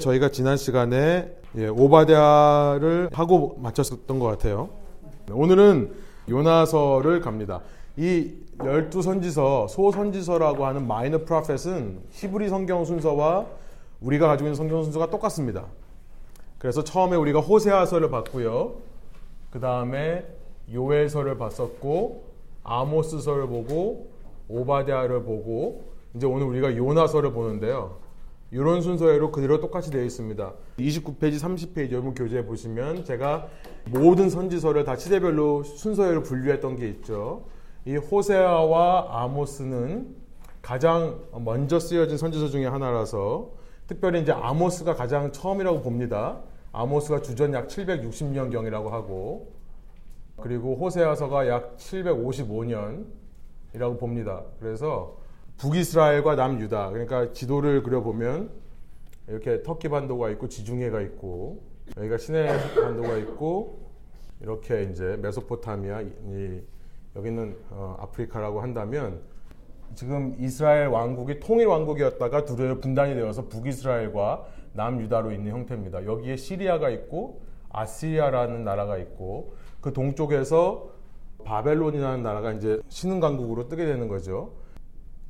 저희가 지난 시간에 예, 오바댜를 하고 마쳤었던 것 같아요. 오늘은 요나서를 갑니다. 이 열두 선지서, 소선지서라고 하는 마이너 프로펫은 히브리 성경 순서와 우리가 가지고 있는 성경 순서가 똑같습니다. 그래서 처음에 우리가 호세아서를 봤고요. 그 다음에 요엘서를 봤었고 아모스서를 보고 오바댜를 보고 이제 오늘 우리가 요나서를 보는데요. 이런 순서대로 그대로 똑같이 되어 있습니다. 29페이지, 30페이지 여러분 교재에 보시면 제가 모든 선지서를 다 시대별로 순서대로 분류했던 게 있죠. 이 호세아와 아모스는 가장 먼저 쓰여진 선지서 중에 하나라서 특별히 이제 아모스가 가장 처음이라고 봅니다. 아모스가 주전 약 760년경이라고 하고 그리고 호세아서가 약 755년이라고 봅니다. 그래서 북이스라엘과 남유다. 그러니까 지도를 그려보면 이렇게 터키 반도가 있고 지중해가 있고 여기가 시내 반도가 있고 이렇게 이제 메소포타미아 이, 여기는 어, 아프리카라고 한다면 지금 이스라엘 왕국이 통일 왕국이었다가 둘로 분단이 되어서 북이스라엘과 남유다로 있는 형태입니다. 여기에 시리아가 있고 아시리아라는 나라가 있고 그 동쪽에서 바벨론이라는 나라가 이제 신흥 강국으로 뜨게 되는 거죠.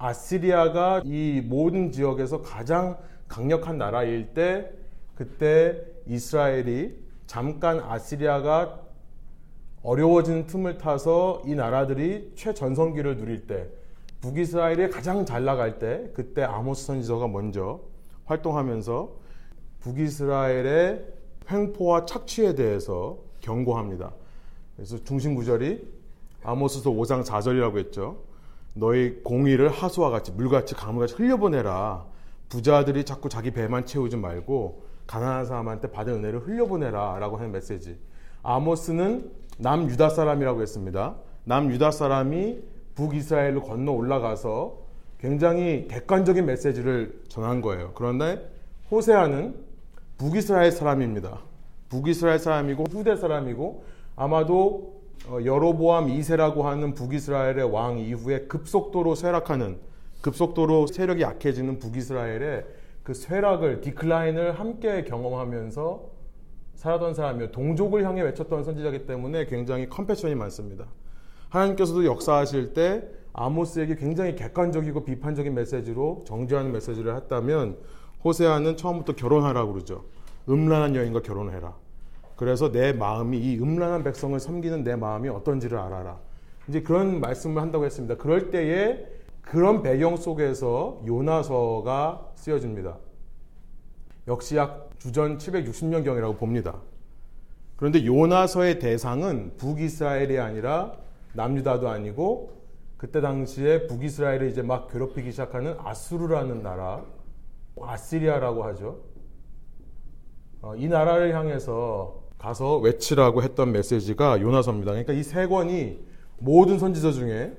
아시리아가 이 모든 지역에서 가장 강력한 나라일 때 그때 이스라엘이 잠깐 아시리아가 어려워지는 틈을 타서 이 나라들이 최전성기를 누릴 때 북이스라엘이 가장 잘 나갈 때 그때 아모스 선지서가 먼저 활동하면서 북이스라엘의 횡포와 착취에 대해서 경고합니다. 그래서 중심 구절이 아모스서 5장 4절이라고 했죠. 너희 공의를 하수와 같이 물같이 가물같이 흘려보내라. 부자들이 자꾸 자기 배만 채우지 말고 가난한 사람한테 받은 은혜를 흘려보내라 라고 하는 메시지. 아모스는 남 유다 사람이라고 했습니다. 남 유다 사람이 북이스라엘로 건너 올라가서 굉장히 객관적인 메시지를 전한 거예요. 그런데 호세아는 북이스라엘 사람입니다. 북이스라엘 사람이고 후대 사람이고 아마도 어, 여로보암 2세라고 하는 북이스라엘의 왕 이후에 급속도로 쇠락하는 급속도로 세력이 약해지는 북이스라엘의 그 쇠락을 디클라인을 함께 경험하면서 살아던 사람이요 동족을 향해 외쳤던 선지자이기 때문에 굉장히 컴패션이 많습니다. 하나님께서도 역사하실 때 아모스에게 굉장히 객관적이고 비판적인 메시지로 정죄하는 메시지를 했다면 호세아는 처음부터 결혼하라고 그러죠. 음란한 여인과 결혼해라. 그래서 내 마음이 이 음란한 백성을 섬기는 내 마음이 어떤지를 알아라. 이제 그런 말씀을 한다고 했습니다. 그럴 때에 그런 배경 속에서 요나서가 쓰여집니다. 역시 약 주전 760년경이라고 봅니다. 그런데 요나서의 대상은 북이스라엘이 아니라 남유다도 아니고 그때 당시에 북이스라엘을 이제 막 괴롭히기 시작하는 아수르라는 나라, 아시리아라고 하죠. 어, 이 나라를 향해서 가서 외치라고 했던 메시지가 요나서입니다. 그러니까 이 세 권이 모든 선지자 중에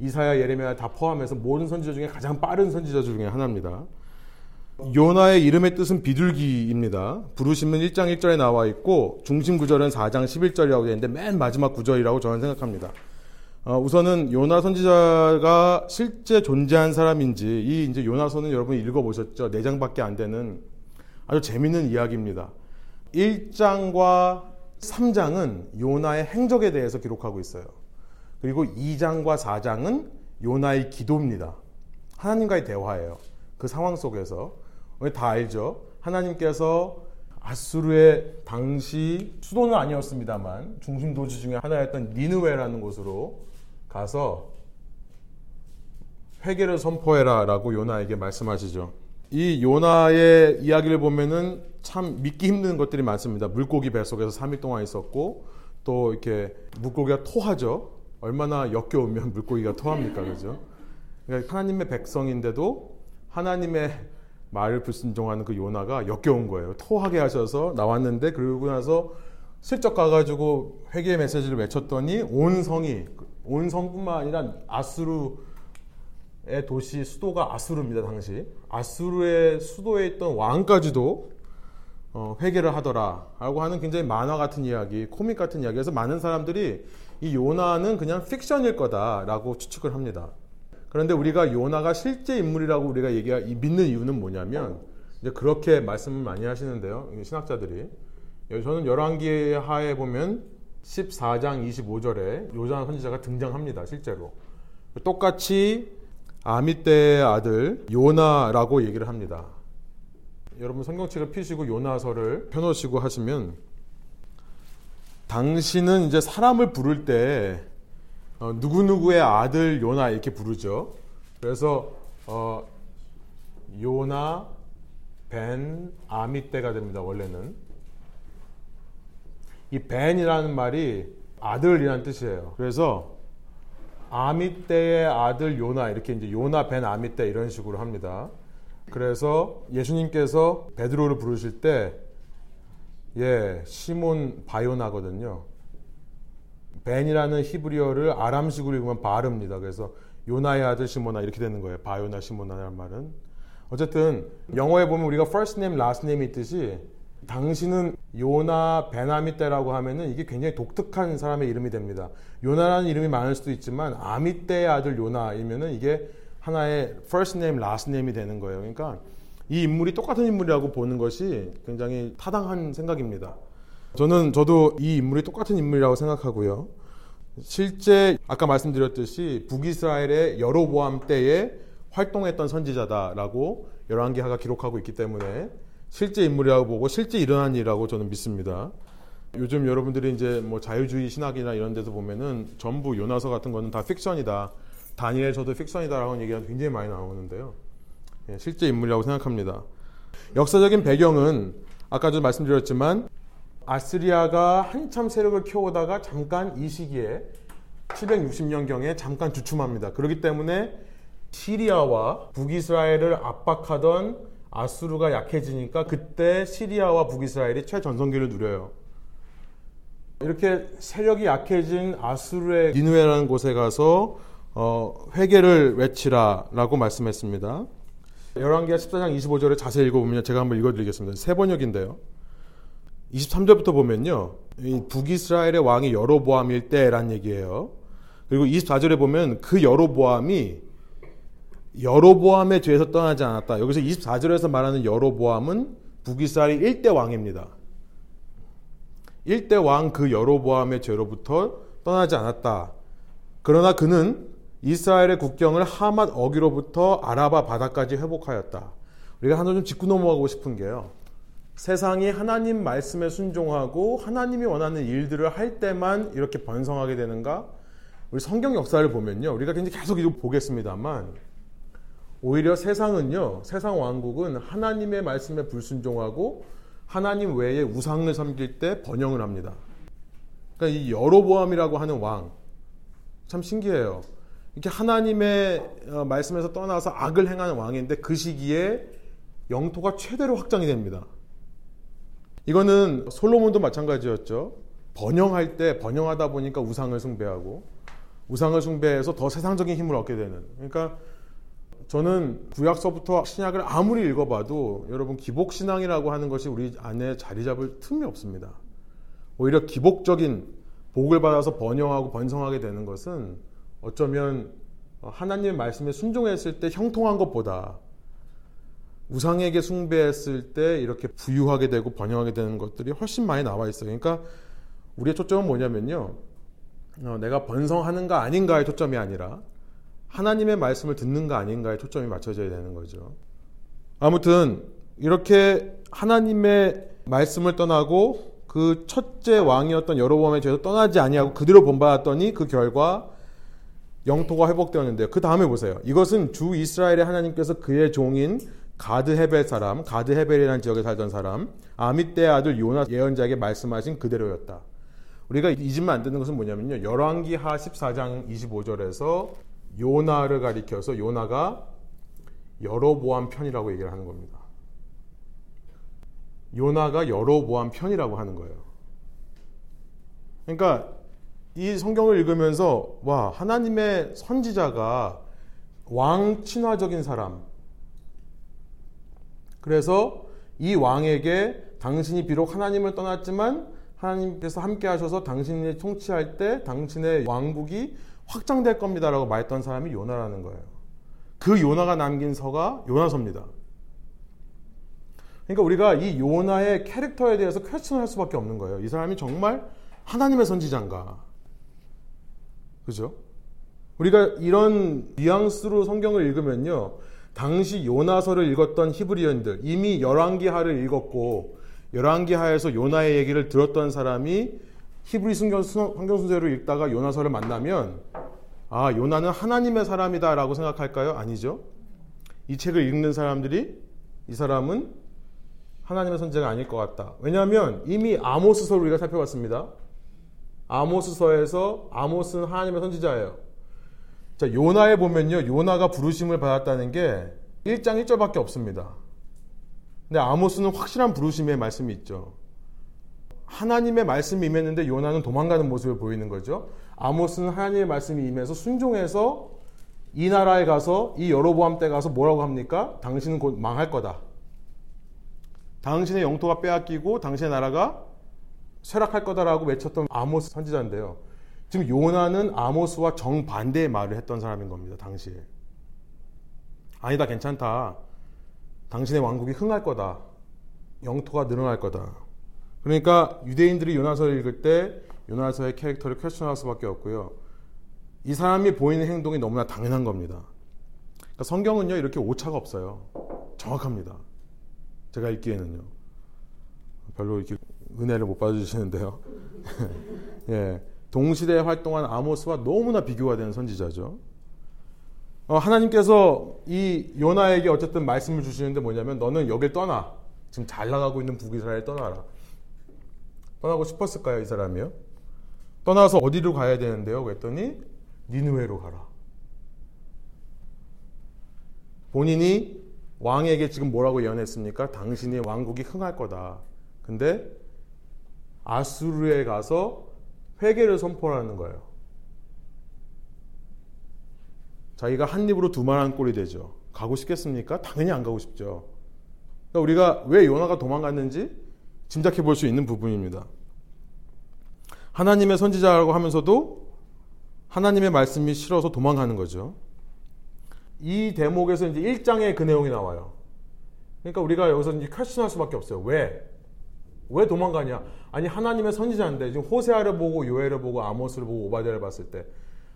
이사야, 예레미야 다 포함해서 모든 선지자 중에 가장 빠른 선지자 중에 하나입니다. 요나의 이름의 뜻은 비둘기입니다. 부르시면 1장 1절에 나와 있고 중심 구절은 4장 11절이라고 되어 있는데 맨 마지막 구절이라고 저는 생각합니다. 어, 우선은 요나 선지자가 실제 존재한 사람인지 이 이제 요나서는 여러분 읽어보셨죠? 4장밖에 안 되는 아주 재밌는 이야기입니다. 1장과 3장은 요나의 행적에 대해서 기록하고 있어요. 그리고 2장과 4장은 요나의 기도입니다. 하나님과의 대화예요. 그 상황 속에서. 다 알죠? 하나님께서 아수르의 당시 수도는 아니었습니다만 중심 도시 중에 하나였던 니느웨라는 곳으로 가서 회개를 선포해라라고 요나에게 말씀하시죠. 이 요나의 이야기를 보면은 참 믿기 힘든 것들이 많습니다. 물고기 뱃속에서 3일 동안 있었고 또 이렇게 물고기가 토하죠. 얼마나 역겨우면 물고기가 토합니까, 그죠? 그러니까 하나님의 백성인데도 하나님의 말을 불순종하는 그 요나가 역겨운 거예요. 토하게 하셔서 나왔는데 그러고 나서 슬쩍 가가지고 회개의 메시지를 외쳤더니 온 성이 온 성뿐만 아니라 아수르 의 도시 수도가 아수르입니다 당시 아수르의 수도에 있던 왕까지도 어, 회개를 하더라라고 하는 굉장히 만화 같은 이야기, 코믹 같은 이야기에서 많은 사람들이 이 요나는 그냥 픽션일 거다라고 추측을 합니다. 그런데 우리가 요나가 실제 인물이라고 우리가 얘기 믿는 이유는 뭐냐면 이제 그렇게 말씀을 많이 하시는데요. 신학자들이. 저는 열왕기 하에 보면 14장 25절에 요단 선지자가 등장합니다. 실제로. 똑같이 아미떼의 아들 요나라고 얘기를 합니다. 여러분 성경책을 피시고 요나서를 펴놓으시고 하시면 당신은 이제 사람을 부를 때 어, 누구누구의 아들 요나 이렇게 부르죠. 그래서 어, 요나 벤 아미떼가 됩니다. 원래는 이 벤이라는 말이 아들이라는 뜻이에요. 그래서 아미떼의 아들 요나 이렇게 이제 요나 벤 아미떼 이런 식으로 합니다. 그래서 예수님께서 베드로를 부르실 때 예, 시몬 바요나거든요. 벤이라는 히브리어를 아람식으로 읽으면 바릅니다. 그래서 요나의 아들 시모나 이렇게 되는 거예요. 바요나 시모나라는 말은. 어쨌든 영어에 보면 우리가 first name, last name 있듯이 당신은 요나 베나미떼라고 하면은 이게 굉장히 독특한 사람의 이름이 됩니다. 요나라는 이름이 많을 수도 있지만 아미떼의 아들 요나이면은 이게 하나의 first name, last name이 되는 거예요. 그러니까 이 인물이 똑같은 인물이라고 보는 것이 굉장히 타당한 생각입니다. 저는 저도 이 인물이 똑같은 인물이라고 생각하고요. 실제 아까 말씀드렸듯이 북이스라엘의 여로보암 때에 활동했던 선지자다라고 열왕기하가 기록하고 있기 때문에 실제 인물이라고 보고 실제 일어난 일이라고 저는 믿습니다. 요즘 여러분들이 이제 뭐 자유주의 신학이나 이런 데서 보면은 전부 요나서 같은 거는 다 픽션이다. 다니엘서도 픽션이다라는 얘기가 굉장히 많이 나오는데요. 예, 실제 인물이라고 생각합니다. 역사적인 배경은 아까도 말씀드렸지만 아스리아가 한참 세력을 키워오다가 잠깐 이 시기에 760년경에 잠깐 주춤합니다. 그렇기 때문에 시리아와 북이스라엘을 압박하던 아수르가 약해지니까 그때 시리아와 북이스라엘이 최전성기를 누려요. 이렇게 세력이 약해진 아수르의 니누에라는 곳에 가서 어, 회개를 외치라라고 말씀했습니다. 열왕기하 14장 25절에 자세히 읽어보면 제가 한번 읽어드리겠습니다. 세 번역인데요. 23절부터 보면요. 북이스라엘의 왕이 여로보암일 때란 얘기예요. 그리고 24절에 보면 그 여로보암이 여로보암에 죄에서 떠나지 않았다. 여기서 24절에서 말하는 여로보암은 북이스라엘의 1대 왕입니다. 1대 왕 그 여로보암의 죄로부터 떠나지 않았다. 그러나 그는 이스라엘의 국경을 하맛 어기로부터 아라바 바다까지 회복하였다. 우리가 하나 좀 짚고 넘어가고 싶은 게요. 세상이 하나님 말씀에 순종하고 하나님이 원하는 일들을 할 때만 이렇게 번성하게 되는가? 우리 성경 역사를 보면요. 우리가 굉장히 계속 이거 보겠습니다만 오히려 세상은요, 세상 왕국은 하나님의 말씀에 불순종하고 하나님 외에 우상을 섬길 때 번영을 합니다. 그러니까 이 여로보암이라고 하는 왕, 참 신기해요. 이렇게 하나님의 어, 말씀에서 떠나서 악을 행하는 왕인데 그 시기에 영토가 최대로 확장이 됩니다. 이거는 솔로몬도 마찬가지였죠. 번영할 때 번영하다 보니까 우상을 숭배하고 우상을 숭배해서 더 세상적인 힘을 얻게 되는. 그러니까 저는 구약서부터 신약을 아무리 읽어봐도 여러분 기복신앙이라고 하는 것이 우리 안에 자리 잡을 틈이 없습니다. 오히려 기복적인 복을 받아서 번영하고 번성하게 되는 것은 어쩌면 하나님의 말씀에 순종했을 때 형통한 것보다 우상에게 숭배했을 때 이렇게 부유하게 되고 번영하게 되는 것들이 훨씬 많이 나와 있어요. 그러니까 우리의 초점은 뭐냐면요. 어, 내가 번성하는가 아닌가의 초점이 아니라 하나님의 말씀을 듣는가 아닌가에 초점이 맞춰져야 되는 거죠. 아무튼 이렇게 하나님의 말씀을 떠나고 그 첫째 왕이었던 여로보암의 죄에서 떠나지 아니하고 그대로 본받았더니 그 결과 영토가 회복되었는데요. 그 다음에 보세요. 이것은 주 이스라엘의 하나님께서 그의 종인 가드 헤벨 사람, 가드 헤벨이라는 지역에 살던 사람, 아미떼의 아들 요나 예언자에게 말씀하신 그대로였다. 우리가 잊으면 안 되는 것은 뭐냐면요. 열왕기하 14장 25절에서 요나를 가리켜서 요나가 여로보암 편이라고 얘기를 하는 겁니다. 요나가 여로보암 편이라고 하는 거예요. 그러니까 이 성경을 읽으면서 와 하나님의 선지자가 왕 친화적인 사람. 그래서 이 왕에게 당신이 비록 하나님을 떠났지만 하나님께서 함께 하셔서 당신이 통치할 때 당신의 왕국이 확장될 겁니다라고 말했던 사람이 요나라는 거예요. 그 요나가 남긴 서가 요나서입니다. 그러니까 우리가 이 요나의 캐릭터에 대해서 퀘스천을 할 수밖에 없는 거예요. 이 사람이 정말 하나님의 선지자인가? 그죠? 우리가 이런 뉘앙스로 성경을 읽으면요. 당시 요나서를 읽었던 히브리언들 이미 열왕기하를 읽었고 열왕기하에서 요나의 얘기를 들었던 사람이 히브리 성경, 성경 순서를 읽다가 요나서를 만나면 아 요나는 하나님의 사람이다라고 생각할까요? 아니죠. 이 책을 읽는 사람들이 이 사람은 하나님의 선제가 아닐 것 같다. 왜냐하면 이미 아모스서를 우리가 살펴봤습니다. 아모스서에서 아모스는 하나님의 선지자예요. 자, 요나에 보면요. 요나가 부르심을 받았다는 게 1장 1절밖에 없습니다. 근데 아모스는 확실한 부르심의 말씀이 있죠. 하나님의 말씀이 임했는데 요나는 도망가는 모습을 보이는 거죠. 아모스는 하나님의 말씀이 임해서 순종해서 이 나라에 가서 이 여로보암 때 가서 뭐라고 합니까? 당신은 곧 망할 거다. 당신의 영토가 빼앗기고 당신의 나라가 쇠락할 거다라고 외쳤던 아모스 선지자인데요. 지금 요나는 아모스와 정반대의 말을 했던 사람인 겁니다. 당시에. 아니다, 괜찮다. 당신의 왕국이 흥할 거다. 영토가 늘어날 거다. 그러니까 유대인들이 요나서를 읽을 때 요나서의 캐릭터를 퀘스천할 수밖에 없고요. 이 사람이 보이는 행동이 너무나 당연한 겁니다. 그러니까 성경은요 이렇게 오차가 없어요. 정확합니다. 제가 읽기에는요. 별로 이렇게 은혜를 못 받아주시는데요. 예, 동시대에 활동한 아모스와 너무나 비교가 되는 선지자죠. 어, 하나님께서 이 요나에게 어쨌든 말씀을 주시는데 뭐냐면 너는 여길 떠나. 지금 잘 나가고 있는 북이스라엘 떠나라. 떠나고 싶었을까요, 이 사람이요? 떠나서 어디로 가야 되는데요? 그랬더니 니누웨로 가라. 본인이 왕에게 지금 뭐라고 예언했습니까? 당신이 왕국이 흥할 거다. 근데 아수르에 가서 회개를 선포하는 거예요. 자기가 한 입으로 두 말한 꼴이 되죠. 가고 싶겠습니까? 당연히 안 가고 싶죠. 그러니까 우리가 왜 요나가 도망갔는지 짐작해 볼 수 있는 부분입니다. 하나님의 선지자라고 하면서도 하나님의 말씀이 싫어서 도망가는 거죠. 이 대목에서 이제 1장에 그 내용이 나와요. 그러니까 우리가 여기서 이제 퀘스천할 수밖에 없어요. 왜? 왜 도망가냐? 아니 하나님의 선지자인데 지금 호세아를 보고 요엘을 보고 아모스를 보고 오바댜를 봤을 때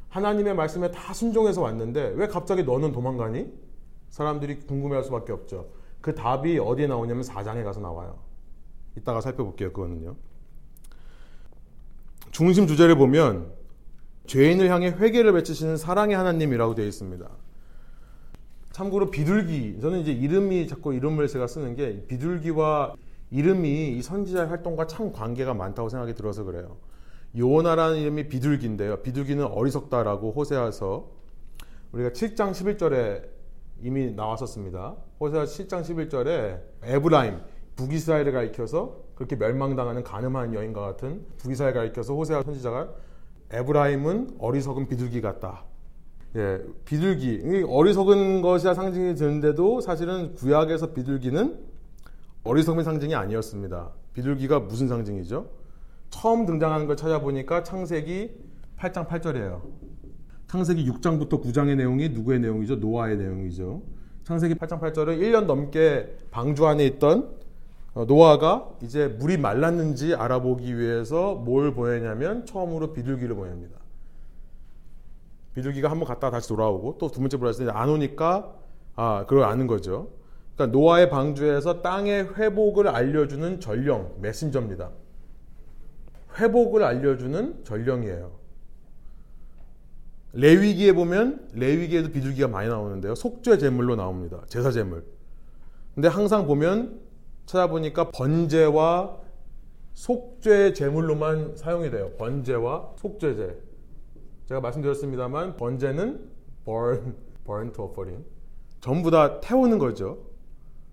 하나님의 말씀에 다 순종해서 왔는데 왜 갑자기 너는 도망가니? 사람들이 궁금해할 수밖에 없죠. 그 답이 어디에 나오냐면 4장에 가서 나와요. 이따가 살펴볼게요. 그거는요. 중심 주제를 보면 죄인을 향해 회개를 외치시는 사랑의 하나님이라고 되어 있습니다. 참고로 비둘기 저는 이제 이름이 자꾸 이름을 제가 쓰는 게 비둘기와 이름이 이 선지자의 활동과 참 관계가 많다고 생각이 들어서 그래요. 요나라는 이름이 비둘기인데요. 비둘기는 어리석다라고 호세아서 우리가 7장 11절에 이미 나왔었습니다. 호세아 7장 11절에 에브라임 북이스라엘을 가리켜서 그렇게 멸망당하는 가늠한 여인과 같은 북이스라엘 가리켜서 호세아 선지자가 에브라임은 어리석은 비둘기 같다. 예, 비둘기. 어리석은 것이라 상징이 드는데도 사실은 구약에서 비둘기는 어리석은 상징이 아니었습니다. 비둘기가 무슨 상징이죠? 처음 등장하는 걸 찾아보니까 창세기 8장 8절이에요. 창세기 6장부터 9장의 내용이 누구의 내용이죠? 노아의 내용이죠. 창세기 8장 8절은 1년 넘게 방주 안에 있던 어, 노아가 이제 물이 말랐는지 알아보기 위해서 뭘 보내냐면 처음으로 비둘기를 보냅니다. 비둘기가 한번 갔다가 다시 돌아오고 또 두 번째 보냈을 때 안 오니까 아 그걸 아는 거죠. 그러니까 노아의 방주에서 땅의 회복을 알려주는 전령 메신저입니다. 회복을 알려주는 전령이에요. 레위기에 보면 레위기에도 비둘기가 많이 나오는데요. 속죄 제물로 나옵니다. 제사 제물. 근데 항상 보면 찾아보니까 번제와 속죄 제물로만 사용이 돼요. 번제와 속죄제. 제가 말씀드렸습니다만 번제는 burn, burn to offering. 전부 다 태우는 거죠.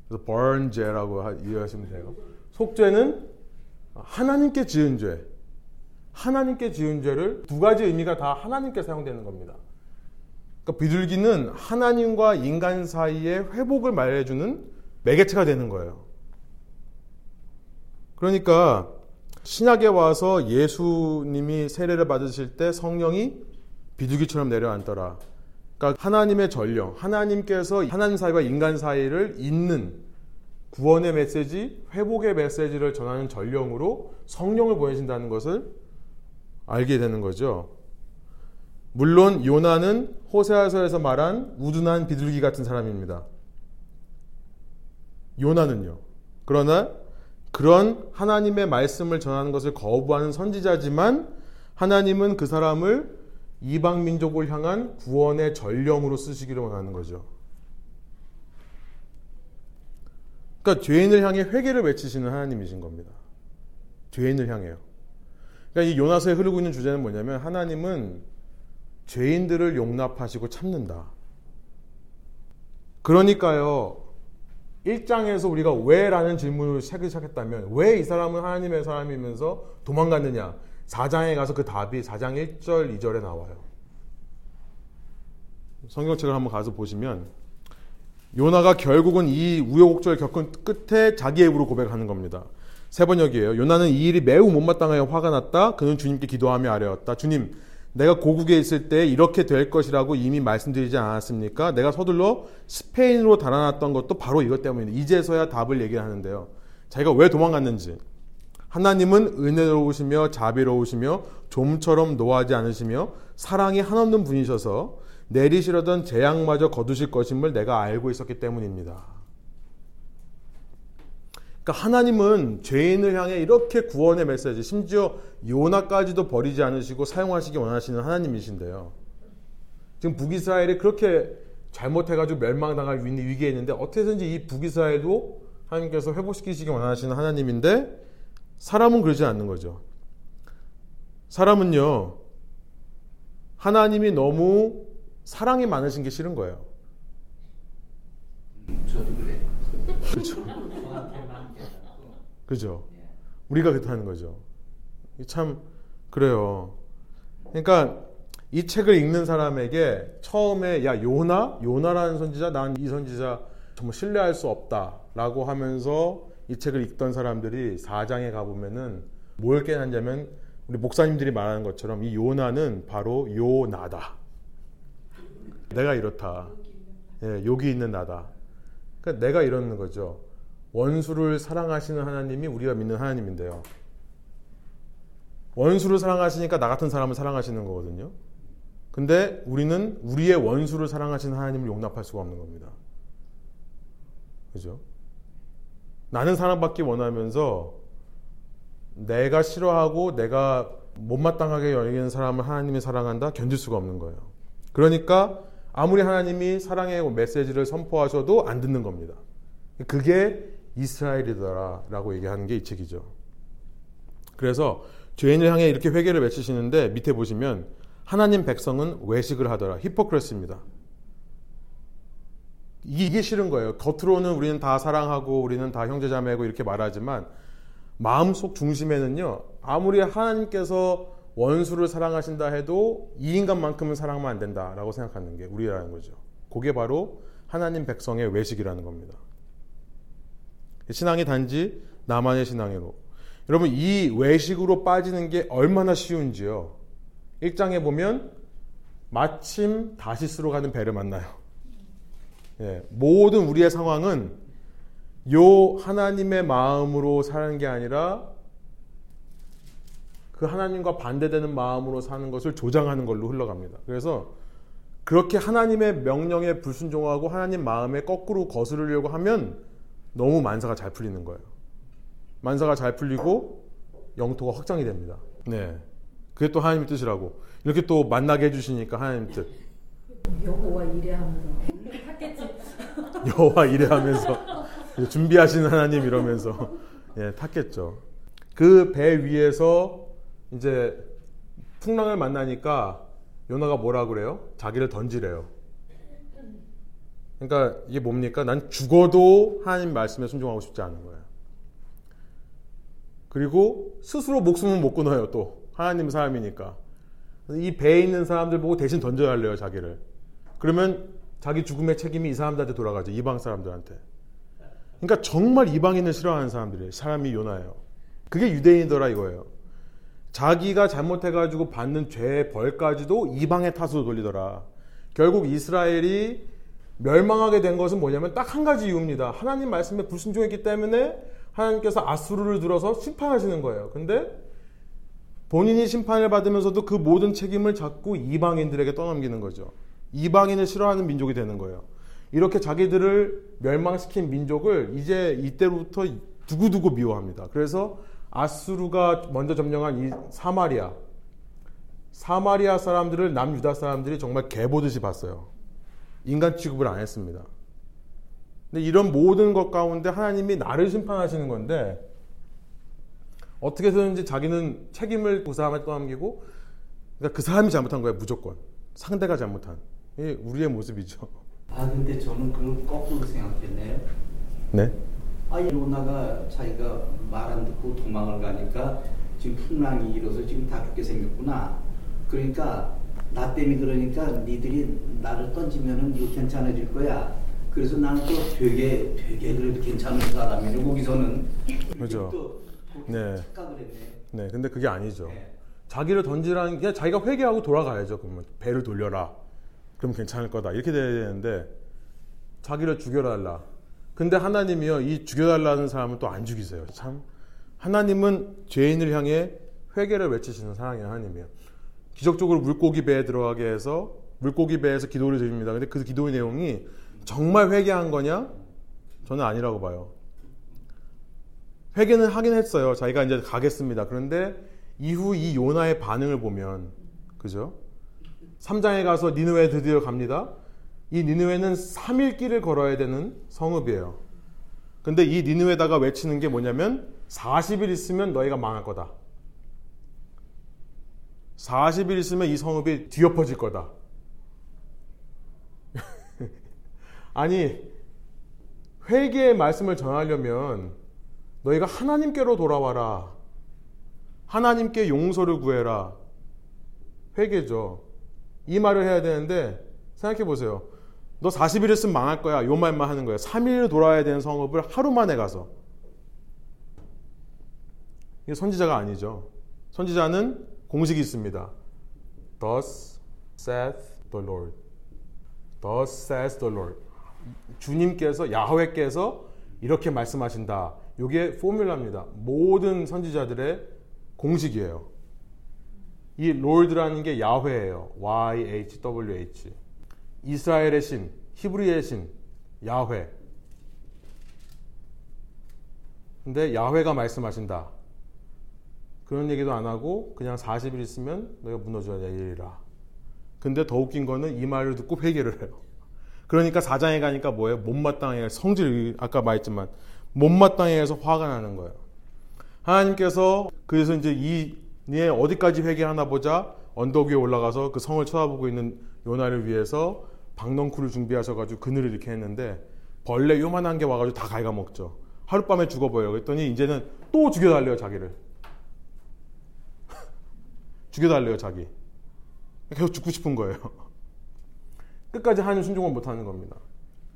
그래서 burn제라고 이해하시면 돼요. 속죄는 하나님께 지은 죄. 하나님께 지은 죄를 두 가지 의미가 다 하나님께 사용되는 겁니다. 그러니까 비둘기는 하나님과 인간 사이의 회복을 말해주는 매개체가 되는 거예요. 그러니까 신약에 와서 예수님이 세례를 받으실 때 성령이 비둘기처럼 내려앉더라. 그러니까 하나님의 전령, 하나님께서 하나님 사이와 인간 사이를 잇는 구원의 메시지, 회복의 메시지를 전하는 전령으로 성령을 보내신다는 것을 알게 되는 거죠. 물론 요나는 호세아서에서 말한 우둔한 비둘기 같은 사람입니다. 요나는요. 그러나 그런 하나님의 말씀을 전하는 것을 거부하는 선지자지만 하나님은 그 사람을 이방 민족을 향한 구원의 전령으로 쓰시기를 원하는 거죠. 그러니까 죄인을 향해 회개를 외치시는 하나님이신 겁니다. 죄인을 향해요. 그러니까 이 요나서에 흐르고 있는 주제는 뭐냐면 하나님은 죄인들을 용납하시고 참는다. 그러니까요. 1장에서 우리가 왜 라는 질문을 시작했다면 왜 이 사람은 하나님의 사람이면서 도망갔느냐? 4장에 가서 그 답이 4장 1절, 2절에 나와요. 성경책을 한번 가서 보시면 요나가 결국은 이 우여곡절을 겪은 끝에 자기의 입으로 고백하는 겁니다. 세 번역이에요. 요나는 이 일이 매우 못마땅하여 화가 났다. 그는 주님께 기도하며 아뢰었다. 주님, 내가 고국에 있을 때 이렇게 될 것이라고 이미 말씀드리지 않았습니까? 내가 서둘러 스페인으로 달아났던 것도 바로 이것 때문입니다. 이제서야 답을 얘기하는데요. 자기가 왜 도망갔는지. 하나님은 은혜로우시며 자비로우시며 좀처럼 노하지 않으시며 사랑이 한없는 분이셔서 내리시려던 재앙마저 거두실 것임을 내가 알고 있었기 때문입니다. 그러니까 하나님은 죄인을 향해 이렇게 구원의 메시지, 심지어 요나까지도 버리지 않으시고 사용하시기 원하시는 하나님이신데요. 지금 북이스라엘이 그렇게 잘못해가지고 멸망당할 위기에 있는데 어떻게든지 이 북이스라엘도 하나님께서 회복시키시기 원하시는 하나님인데 사람은 그러지 않는 거죠. 사람은요, 하나님이 너무 사랑이 많으신 게 싫은 거예요. 저도 그래. 그렇죠. 그죠. 우리가 그렇다는 거죠. 참 그래요. 그러니까 이 책을 읽는 사람에게 처음에 야 요나 요나라는 선지자 난 이 선지자 정말 신뢰할 수 없다라고 하면서 이 책을 읽던 사람들이 4장에 가 보면은 뭘 깨닫냐면 우리 목사님들이 말하는 것처럼 이 요나는 바로 요나다. 내가 이렇다. 예, 욕이 있는 나다. 그러니까 내가 이러는 거죠. 원수를 사랑하시는 하나님이 우리가 믿는 하나님인데요. 원수를 사랑하시니까 나 같은 사람을 사랑하시는 거거든요. 근데 우리는 우리의 원수를 사랑하시는 하나님을 용납할 수가 없는 겁니다. 그죠? 나는 사랑받기 원하면서 내가 싫어하고 내가 못마땅하게 여기는 사람을 하나님이 사랑한다? 견딜 수가 없는 거예요. 그러니까 아무리 하나님이 사랑의 메시지를 선포하셔도 안 듣는 겁니다. 그게 이스라엘이더라라고 얘기하는 게 이 책이죠. 그래서 죄인을 향해 이렇게 회개를 외치시는데 밑에 보시면 하나님 백성은 외식을 하더라. 히포크레스입니다. 이게 싫은 거예요. 겉으로는 우리는 다 사랑하고 우리는 다 형제자매고 이렇게 말하지만 마음속 중심에는요. 아무리 하나님께서 원수를 사랑하신다 해도 이 인간만큼은 사랑하면 안 된다라고 생각하는 게 우리라는 거죠. 그게 바로 하나님 백성의 외식이라는 겁니다. 신앙이 단지 나만의 신앙으로. 여러분 이 외식으로 빠지는 게 얼마나 쉬운지요. 1장에 보면 마침 다시스로 가는 배를 만나요. 예, 모든 우리의 상황은 요 하나님의 마음으로 사는 게 아니라 그 하나님과 반대되는 마음으로 사는 것을 조장하는 걸로 흘러갑니다. 그래서 그렇게 하나님의 명령에 불순종하고 하나님 마음에 거꾸로 거스르려고 하면 너무 만사가 잘 풀리는 거예요. 만사가 잘 풀리고 영토가 확장이 됩니다. 네. 그게 또 하나님의 뜻이라고. 이렇게 또 만나게 해주시니까 하나님 뜻. 여호와 이래하면서. 여호와 이래하면서 준비하시는 하나님 이러면서 예, 탔겠죠. 그 배 위에서 이제 풍랑을 만나니까 요나가 뭐라 그래요? 자기를 던지래요. 그러니까 이게 뭡니까? 난 죽어도 하나님 말씀에 순종하고 싶지 않은 거예요. 그리고 스스로 목숨은 못 끊어요, 또. 하나님 사람이니까. 이 배에 있는 사람들 보고 대신 던져야 할래요, 자기를. 그러면 자기 죽음의 책임이 이 사람들한테 돌아가죠, 이방 사람들한테. 그러니까 정말 이방인을 싫어하는 사람들이에요. 사람이 요나예요. 그게 유대인이더라 이거예요. 자기가 잘못해가지고 받는 죄의 벌까지도 이방의 탓으로 돌리더라. 결국 이스라엘이 멸망하게 된 것은 뭐냐면 딱 한 가지 이유입니다. 하나님 말씀에 불순종했기 때문에 하나님께서 아수르를 들어서 심판하시는 거예요. 근데 본인이 심판을 받으면서도 그 모든 책임을 자꾸 이방인들에게 떠넘기는 거죠. 이방인을 싫어하는 민족이 되는 거예요. 이렇게 자기들을 멸망시킨 민족을 이제 이때부터 두고두고 미워합니다. 그래서 아수르가 먼저 점령한 이 사마리아, 사마리아 사람들을 남유다 사람들이 정말 개보듯이 봤어요. 인간 취급을 안 했습니다. 근데 이런 모든 것 가운데 하나님이 나를 심판하시는 건데 어떻게 해서든지 자기는 책임을 그 사람한테 떠넘기고 그러니까 그 사람이 잘못한 거예요 무조건 상대가 잘못한 이게 우리의 모습이죠. 아 근데 저는 그걸 거꾸로 생각했네요. 네. 아 요나가 자기가 말 안 듣고 도망을 가니까 지금 풍랑이 일어서 지금 다 죽게 생겼구나. 그러니까 나 때문에 그러니까 니들이 나를 던지면은 이거 괜찮아질 거야. 그래서 나는 또 되게 되게 그래도 괜찮은 사람이네. 거기서는 그죠. 또 네. 착각을 했네. 네, 근데 그게 아니죠. 네. 자기를 던지라는 게 자기가 회개하고 돌아가야죠. 그러면 배를 돌려라. 그럼 괜찮을 거다. 이렇게 돼야 되는데 자기를 죽여달라. 근데 하나님이요, 이 죽여달라는 사람은 또 안 죽이세요. 참. 하나님은 죄인을 향해 회개를 외치시는 사랑의 하나님이에요. 기적적으로 물고기 배에 들어가게 해서 물고기 배에서 기도를 드립니다. 근데 그 기도의 내용이 정말 회개한 거냐? 저는 아니라고 봐요. 회개는 하긴 했어요. 자기가 이제 가겠습니다. 그런데 이후 이 요나의 반응을 보면 그죠? 3장에 가서 니느웨 드디어 갑니다. 이 니느웨는 3일 길을 걸어야 되는 성읍이에요. 근데 이 니느웨다가 외치는 게 뭐냐면 40일 있으면 너희가 망할 거다. 40일 있으면 이 성읍이 뒤엎어질 거다. 아니 회개의 말씀을 전하려면 너희가 하나님께로 돌아와라. 하나님께 용서를 구해라. 회개죠. 이 말을 해야 되는데 생각해 보세요. 너 40일 있으면 망할 거야. 요 말만 하는 거예요. 3일 돌아야 되는 성읍을 하루 만에 가서. 이게 선지자가 아니죠. 선지자는 공식이 있습니다. Thus saith the Lord. Thus says the Lord. 주님께서 야훼께서 이렇게 말씀하신다. 이게 포뮬라입니다. 모든 선지자들의 공식이에요. 이 롤드라는 게 야훼예요. Y-H-W-H. 이스라엘의 신, 히브리의 신, 야훼. 근데 야훼가 말씀하신다. 그런 얘기도 안 하고 그냥 40일 있으면 너희가 무너져야 되리라. 근데 더 웃긴 거는 이 말을 듣고 회개를 해요. 그러니까 사장에 가니까 뭐예요? 못마땅해 성질 아까 말했지만 못마땅해 해서 화가 나는 거예요. 하나님께서 그래서 이제 이네 어디까지 회개하나 보자 언덕 위에 올라가서 그 성을 쳐다보고 있는 요나를 위해서 박넝쿨을 준비하셔가지고 그늘을 이렇게 했는데 벌레 요만한 게 와가지고 다 갉아먹죠. 하룻밤에 죽어버려요. 그랬더니 이제는 또 죽여달래요 자기를. 죽여달래요 자기. 계속 죽고 싶은 거예요. 끝까지 하나님 순종을 못하는 겁니다.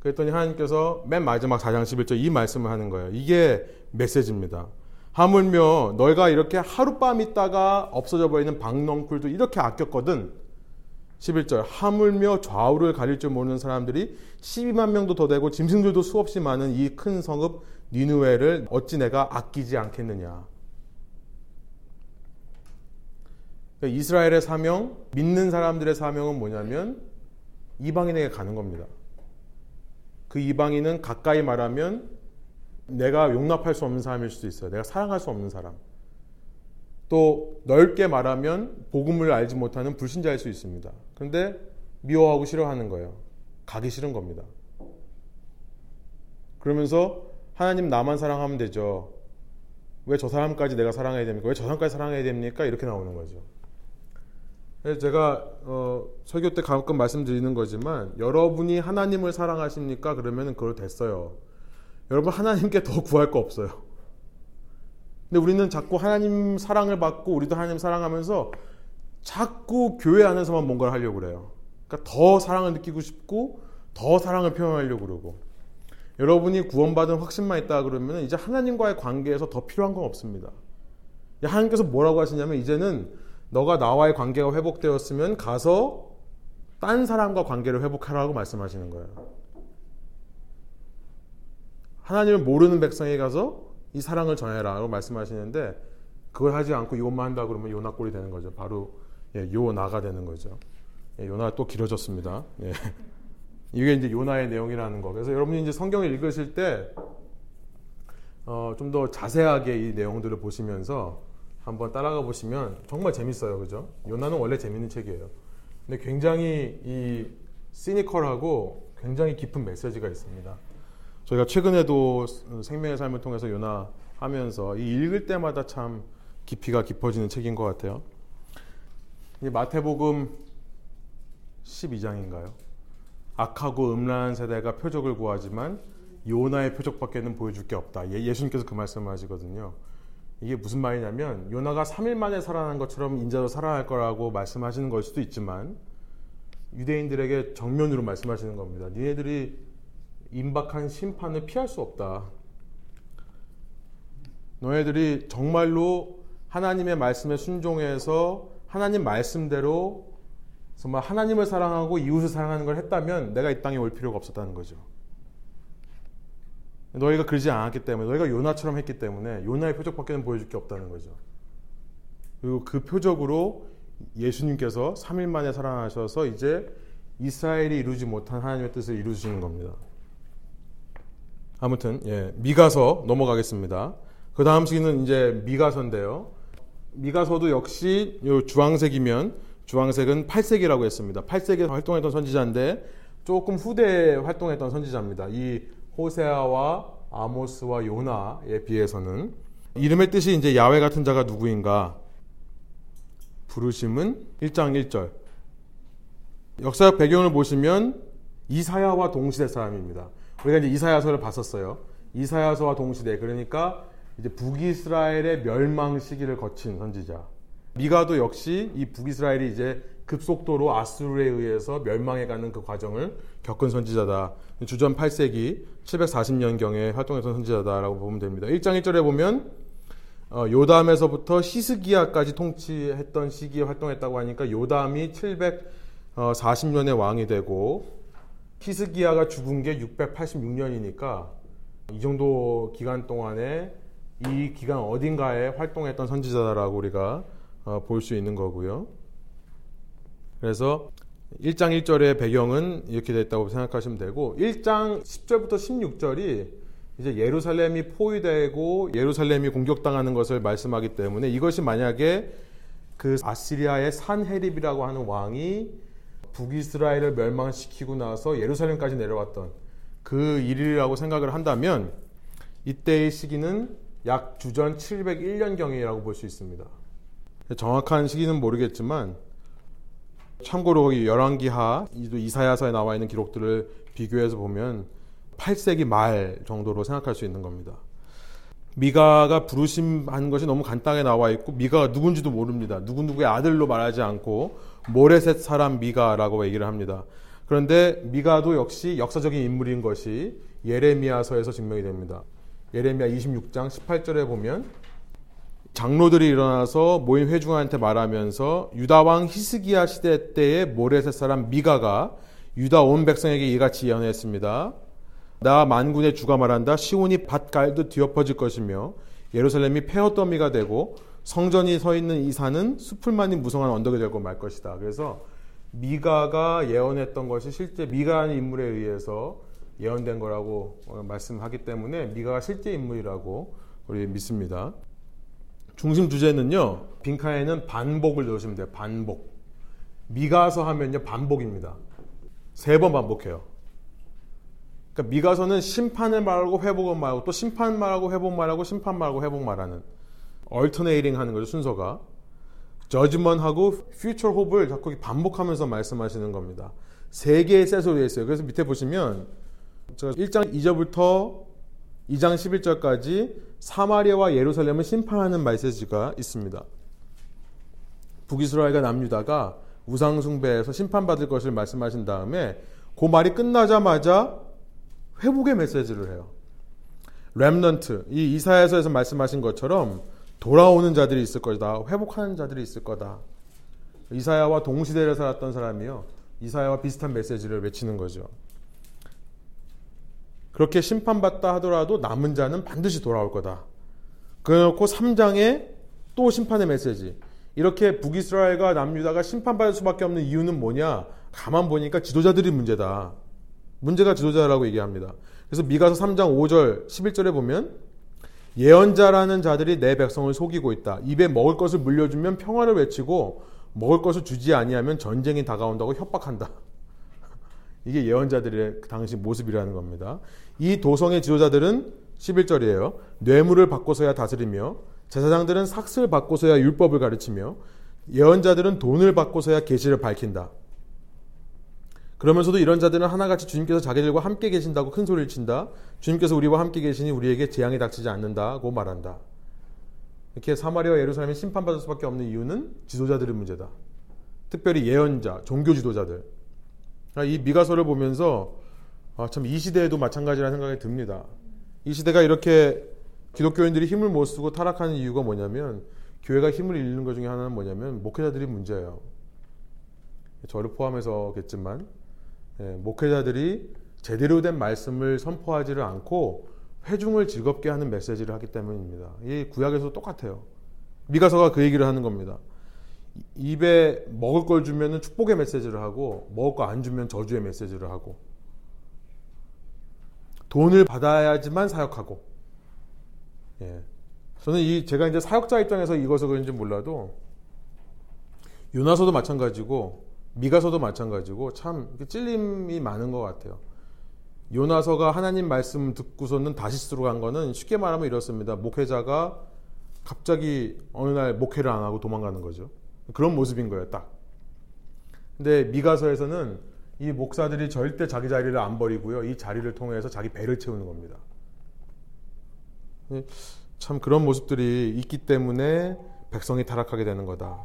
그랬더니 하나님께서 맨 마지막 4장 11절 이 말씀을 하는 거예요. 이게 메시지입니다. 하물며 너희가 이렇게 하룻밤 있다가 없어져 버리는 박넝쿨도 이렇게 아꼈거든. 11절 하물며 좌우를 가릴 줄 모르는 사람들이 12만 명도 더 되고 짐승들도 수없이 많은 이 큰 성읍 니누웨를 어찌 내가 아끼지 않겠느냐. 그러니까 이스라엘의 사명, 믿는 사람들의 사명은 뭐냐면 이방인에게 가는 겁니다. 그 이방인은 가까이 말하면 내가 용납할 수 없는 사람일 수도 있어요. 내가 사랑할 수 없는 사람. 또 넓게 말하면 복음을 알지 못하는 불신자일 수 있습니다. 그런데 미워하고 싫어하는 거예요. 가기 싫은 겁니다. 그러면서 하나님 나만 사랑하면 되죠. 왜 저 사람까지 내가 사랑해야 됩니까? 왜 저 사람까지 사랑해야 됩니까? 이렇게 나오는 거죠. 그래서 제가 어, 설교 때 가끔 말씀드리는 거지만 여러분이 하나님을 사랑하십니까? 그러면 그걸 됐어요. 여러분 하나님께 더 구할 거 없어요. 근데 우리는 자꾸 하나님 사랑을 받고 우리도 하나님 사랑하면서 자꾸 교회 안에서만 뭔가를 하려고 그래요. 그러니까 더 사랑을 느끼고 싶고 더 사랑을 표현하려고 그러고 여러분이 구원받은 확신만 있다 그러면 이제 하나님과의 관계에서 더 필요한 건 없습니다. 하나님께서 뭐라고 하시냐면 이제는 너가 나와의 관계가 회복되었으면 가서 딴 사람과 관계를 회복하라고 말씀하시는 거예요. 하나님을 모르는 백성에 가서 이 사랑을 전해라라고 말씀하시는데 그걸 하지 않고 이것만 한다 그러면 요나 꼴이 되는 거죠. 바로 예, 요나가 되는 거죠. 예, 요나가 또 길어졌습니다. 예. 이게 이제 요나의 내용이라는 거. 그래서 여러분이 이제 성경을 읽으실 때 어, 좀 더 자세하게 이 내용들을 보시면서 한번 따라가 보시면 정말 재밌어요. 그죠? 요나는 원래 재밌는 책이에요. 근데 굉장히 이 시니컬하고 굉장히 깊은 메시지가 있습니다. 저희가 최근에도 생명의 삶을 통해서 요나 하면서 이 읽을 때마다 참 깊이가 깊어지는 책인 것 같아요. 이 마태복음 12장인가요? 악하고 음란한 세대가 표적을 구하지만 요나의 표적밖에는 보여줄 게 없다. 예, 예수님께서 그 말씀을 하시거든요. 이게 무슨 말이냐면 요나가 3일 만에 살아난 것처럼 인자도 살아날 거라고 말씀하시는 걸 수도 있지만 유대인들에게 정면으로 말씀하시는 겁니다. 니네들이 임박한 심판을 피할 수 없다. 너희들이 정말로 하나님의 말씀에 순종해서 하나님 말씀대로 정말 하나님을 사랑하고 이웃을 사랑하는 걸 했다면 내가 이 땅에 올 필요가 없었다는 거죠. 너희가 그러지 않았기 때문에 너희가 요나처럼 했기 때문에 요나의 표적밖에는 보여줄 게 없다는 거죠. 그리고 그 표적으로 예수님께서 3일 만에 살아나셔서 이제 이스라엘이 이루지 못한 하나님의 뜻을 이루시는 겁니다. 아무튼 예, 미가서 넘어가겠습니다. 그 다음 시기는 이제 미가서인데요. 미가서도 역시 요 주황색이면 주황색은 8세기라고 했습니다. 8세기에 활동했던 선지자인데 조금 후대에 활동했던 선지자입니다. 이 호세아와 아모스와 요나에 비해서는 이름의 뜻이 이제 야외 같은 자가 누구인가 부르심은 1장 1절 역사적 배경을 보시면 이사야와 동시대 사람입니다. 우리가 이제 이사야서를 봤었어요. 이사야서와 동시대 그러니까 이제 북이스라엘의 멸망 시기를 거친 선지자. 미가도 역시 이 북이스라엘이 이제 급속도로 아수르에 의해서 멸망해가는 그 과정을 겪은 선지자다. 주전 8세기 740년경에 활동했던 선지자다라고 보면 됩니다. 1장 1절에 보면 어, 요담에서부터 히스기야까지 통치했던 시기에 활동했다고 하니까 요담이 740년의 왕이 되고 히스기야가 죽은 게 686년이니까 이 정도 기간 동안에 이 기간 어딘가에 활동했던 선지자라고 우리가 어, 볼 수 있는 거고요. 그래서 1장 1절의 배경은 이렇게 됐다고 생각하시면 되고 1장 10절부터 16절이 이제 예루살렘이 포위되고 예루살렘이 공격당하는 것을 말씀하기 때문에 이것이 만약에 그 아시리아의 산헤립이라고 하는 왕이 북이스라엘을 멸망시키고 나서 예루살렘까지 내려왔던 그 일이라고 생각을 한다면 이때의 시기는 약 주전 701년경이라고 볼 수 있습니다. 정확한 시기는 모르겠지만 참고로 열왕기하 이사야서에 나와 있는 기록들을 비교해서 보면 8세기 말 정도로 생각할 수 있는 겁니다. 미가가 부르심한 것이 너무 간단하게 나와 있고 미가가 누군지도 모릅니다. 누구누구의 아들로 말하지 않고 모레셋 사람 미가라고 얘기를 합니다. 그런데 미가도 역시 역사적인 인물인 것이 예레미야서에서 증명이 됩니다. 예레미야 26장 18절에 보면 장로들이 일어나서 모인 회중한테 말하면서 유다 왕 히스기야 시대 때의 모레셋 사람 미가가 유다 온 백성에게 이같이 예언했습니다. 나 만군의 주가 말한다. 시온이 밭갈듯 뒤엎어질 것이며 예루살렘이 폐허더미가 되고 성전이 서 있는 이 산은 수풀만이 무성한 언덕이 되고 말 것이다. 그래서 미가가 예언했던 것이 실제 미가라는 인물에 의해서 예언된 거라고 말씀하기 때문에 미가가 실제 인물이라고 우리 믿습니다. 중심 주제는요. 빈칸에는 반복을 넣으시면 돼요. 반복. 미가서 하면요. 반복입니다. 세 번 반복해요. 그러니까 미가서는 심판을 말하고 회복을 말하고 또 심판 말하고 회복 말하고 심판 말하고 회복 말하는 얼터네이링 하는 거죠. 순서가. 저지먼하고 퓨처 홉을 자꾸 반복하면서 말씀하시는 겁니다. 세 개의 셋으로 되어 있어요. 그래서 밑에 보시면 제가 1장 2절부터 2장 11절까지 사마리아와 예루살렘을 심판하는 메시지가 있습니다. 북이스라엘과 남유다가 우상숭배에서 심판받을 것을 말씀하신 다음에 그 말이 끝나자마자 회복의 메시지를 해요. 렘넌트, 이 이사야서에서 말씀하신 것처럼 돌아오는 자들이 있을 거다. 회복하는 자들이 있을 거다. 이사야와 동시대를 살았던 사람이요. 이사야와 비슷한 메시지를 외치는 거죠. 그렇게 심판받다 하더라도 남은 자는 반드시 돌아올 거다. 그래놓고 3장에 또 심판의 메시지. 이렇게 북이스라엘과 남유다가 심판받을 수밖에 없는 이유는 뭐냐? 가만 보니까 지도자들이 문제다. 문제가 지도자라고 얘기합니다. 그래서 미가서 3장 5절, 11절에 보면 예언자라는 자들이 내 백성을 속이고 있다. 입에 먹을 것을 물려주면 평화를 외치고 먹을 것을 주지 아니하면 전쟁이 다가온다고 협박한다. 이게 예언자들의 당시 모습이라는 겁니다. 이 도성의 지도자들은 11절이에요. 뇌물을 받고서야 다스리며 제사장들은 삭슬 받고서야 율법을 가르치며 예언자들은 돈을 받고서야 계시를 밝힌다. 그러면서도 이런 자들은 하나같이 주님께서 자기들과 함께 계신다고 큰 소리를 친다. 주님께서 우리와 함께 계시니 우리에게 재앙이 닥치지 않는다고 말한다. 이렇게 사마리아와 예루살렘이 심판받을 수밖에 없는 이유는 지도자들의 문제다. 특별히 예언자, 종교 지도자들. 아, 이 미가서를 보면서 아, 참 이 시대에도 마찬가지라는 생각이 듭니다. 이 시대가 이렇게 기독교인들이 힘을 못 쓰고 타락하는 이유가 뭐냐면 교회가 힘을 잃는 것 중에 하나는 뭐냐면 목회자들이 문제예요. 저를 포함해서겠지만 예, 목회자들이 제대로 된 말씀을 선포하지를 않고 회중을 즐겁게 하는 메시지를 하기 때문입니다. 이 구약에서 똑같아요. 미가서가 그 얘기를 하는 겁니다. 입에 먹을 걸 주면 축복의 메시지를 하고 먹을 거 안 주면 저주의 메시지를 하고 돈을 받아야지만 사역하고 예. 저는 이 제가 이제 사역자 입장에서 이것을 그런지 몰라도 요나서도 마찬가지고 미가서도 마찬가지고 참 찔림이 많은 것 같아요. 요나서가 하나님 말씀 듣고서는 다시스로 간 거는 쉽게 말하면 이렇습니다. 목회자가 갑자기 어느 날 목회를 안 하고 도망가는 거죠. 그런 모습인 거예요, 딱. 근데 미가서에서는 이 목사들이 절대 자기 자리를 안 버리고요. 이 자리를 통해서 자기 배를 채우는 겁니다. 참 그런 모습들이 있기 때문에 백성이 타락하게 되는 거다.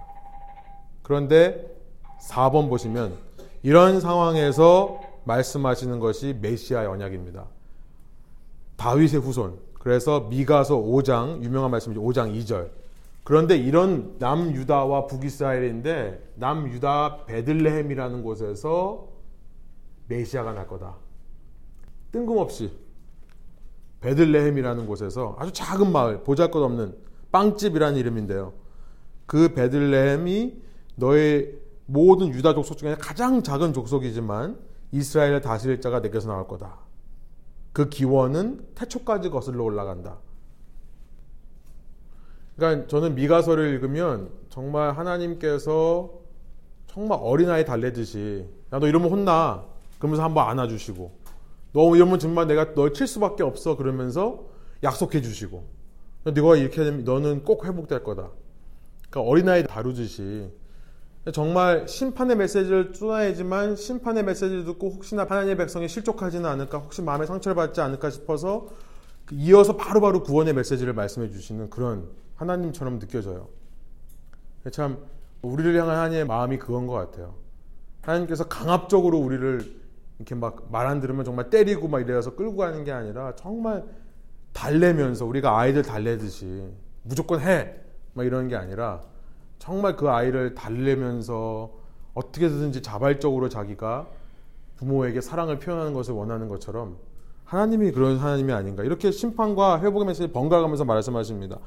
그런데 4번 보시면 이런 상황에서 말씀하시는 것이 메시아의 언약입니다. 다윗의 후손. 그래서 미가서 5장 유명한 말씀이죠. 5장 2절. 그런데 이런 남유다와 북이스라엘인데 남유다 베들레헴이라는 곳에서 메시아가 날 거다. 뜬금없이 베들레헴이라는 곳에서 아주 작은 마을, 보잘것없는 빵집이라는 이름인데요. 그 베들레헴이 너의 모든 유다 족속 중에 가장 작은 족속이지만 이스라엘을 다스릴 자가 내게서 나올 거다. 그 기원은 태초까지 거슬러 올라간다. 그러니까 저는 미가서를 읽으면 정말 하나님께서 정말 어린아이 달래듯이 야 너 이러면 혼나 그러면서 한번 안아주시고 너 이러면 정말 내가 널 칠 수밖에 없어 그러면서 약속해 주시고 네가 이렇게 되면 너는 꼭 회복될 거다 그러니까 어린아이 다루듯이 정말 심판의 메시지를 쏟아내지만 심판의 메시지를 듣고 혹시나 하나님의 백성이 실족하지는 않을까 혹시 마음에 상처를 받지 않을까 싶어서 이어서 바로바로 바로 구원의 메시지를 말씀해 주시는 그런 하나님처럼 느껴져요. 참 우리를 향한 하나님의 마음이 그건 것 같아요. 하나님께서 강압적으로 우리를 이렇게 막 말 안 들으면 정말 때리고 막 이래서 끌고 가는 게 아니라 정말 달래면서 우리가 아이들 달래듯이 무조건 해! 막 이러는 게 아니라 정말 그 아이를 달래면서 어떻게든지 자발적으로 자기가 부모에게 사랑을 표현하는 것을 원하는 것처럼 하나님이 그런 하나님이 아닌가 이렇게 심판과 회복의 메시지 번갈아가면서 말씀하십니다.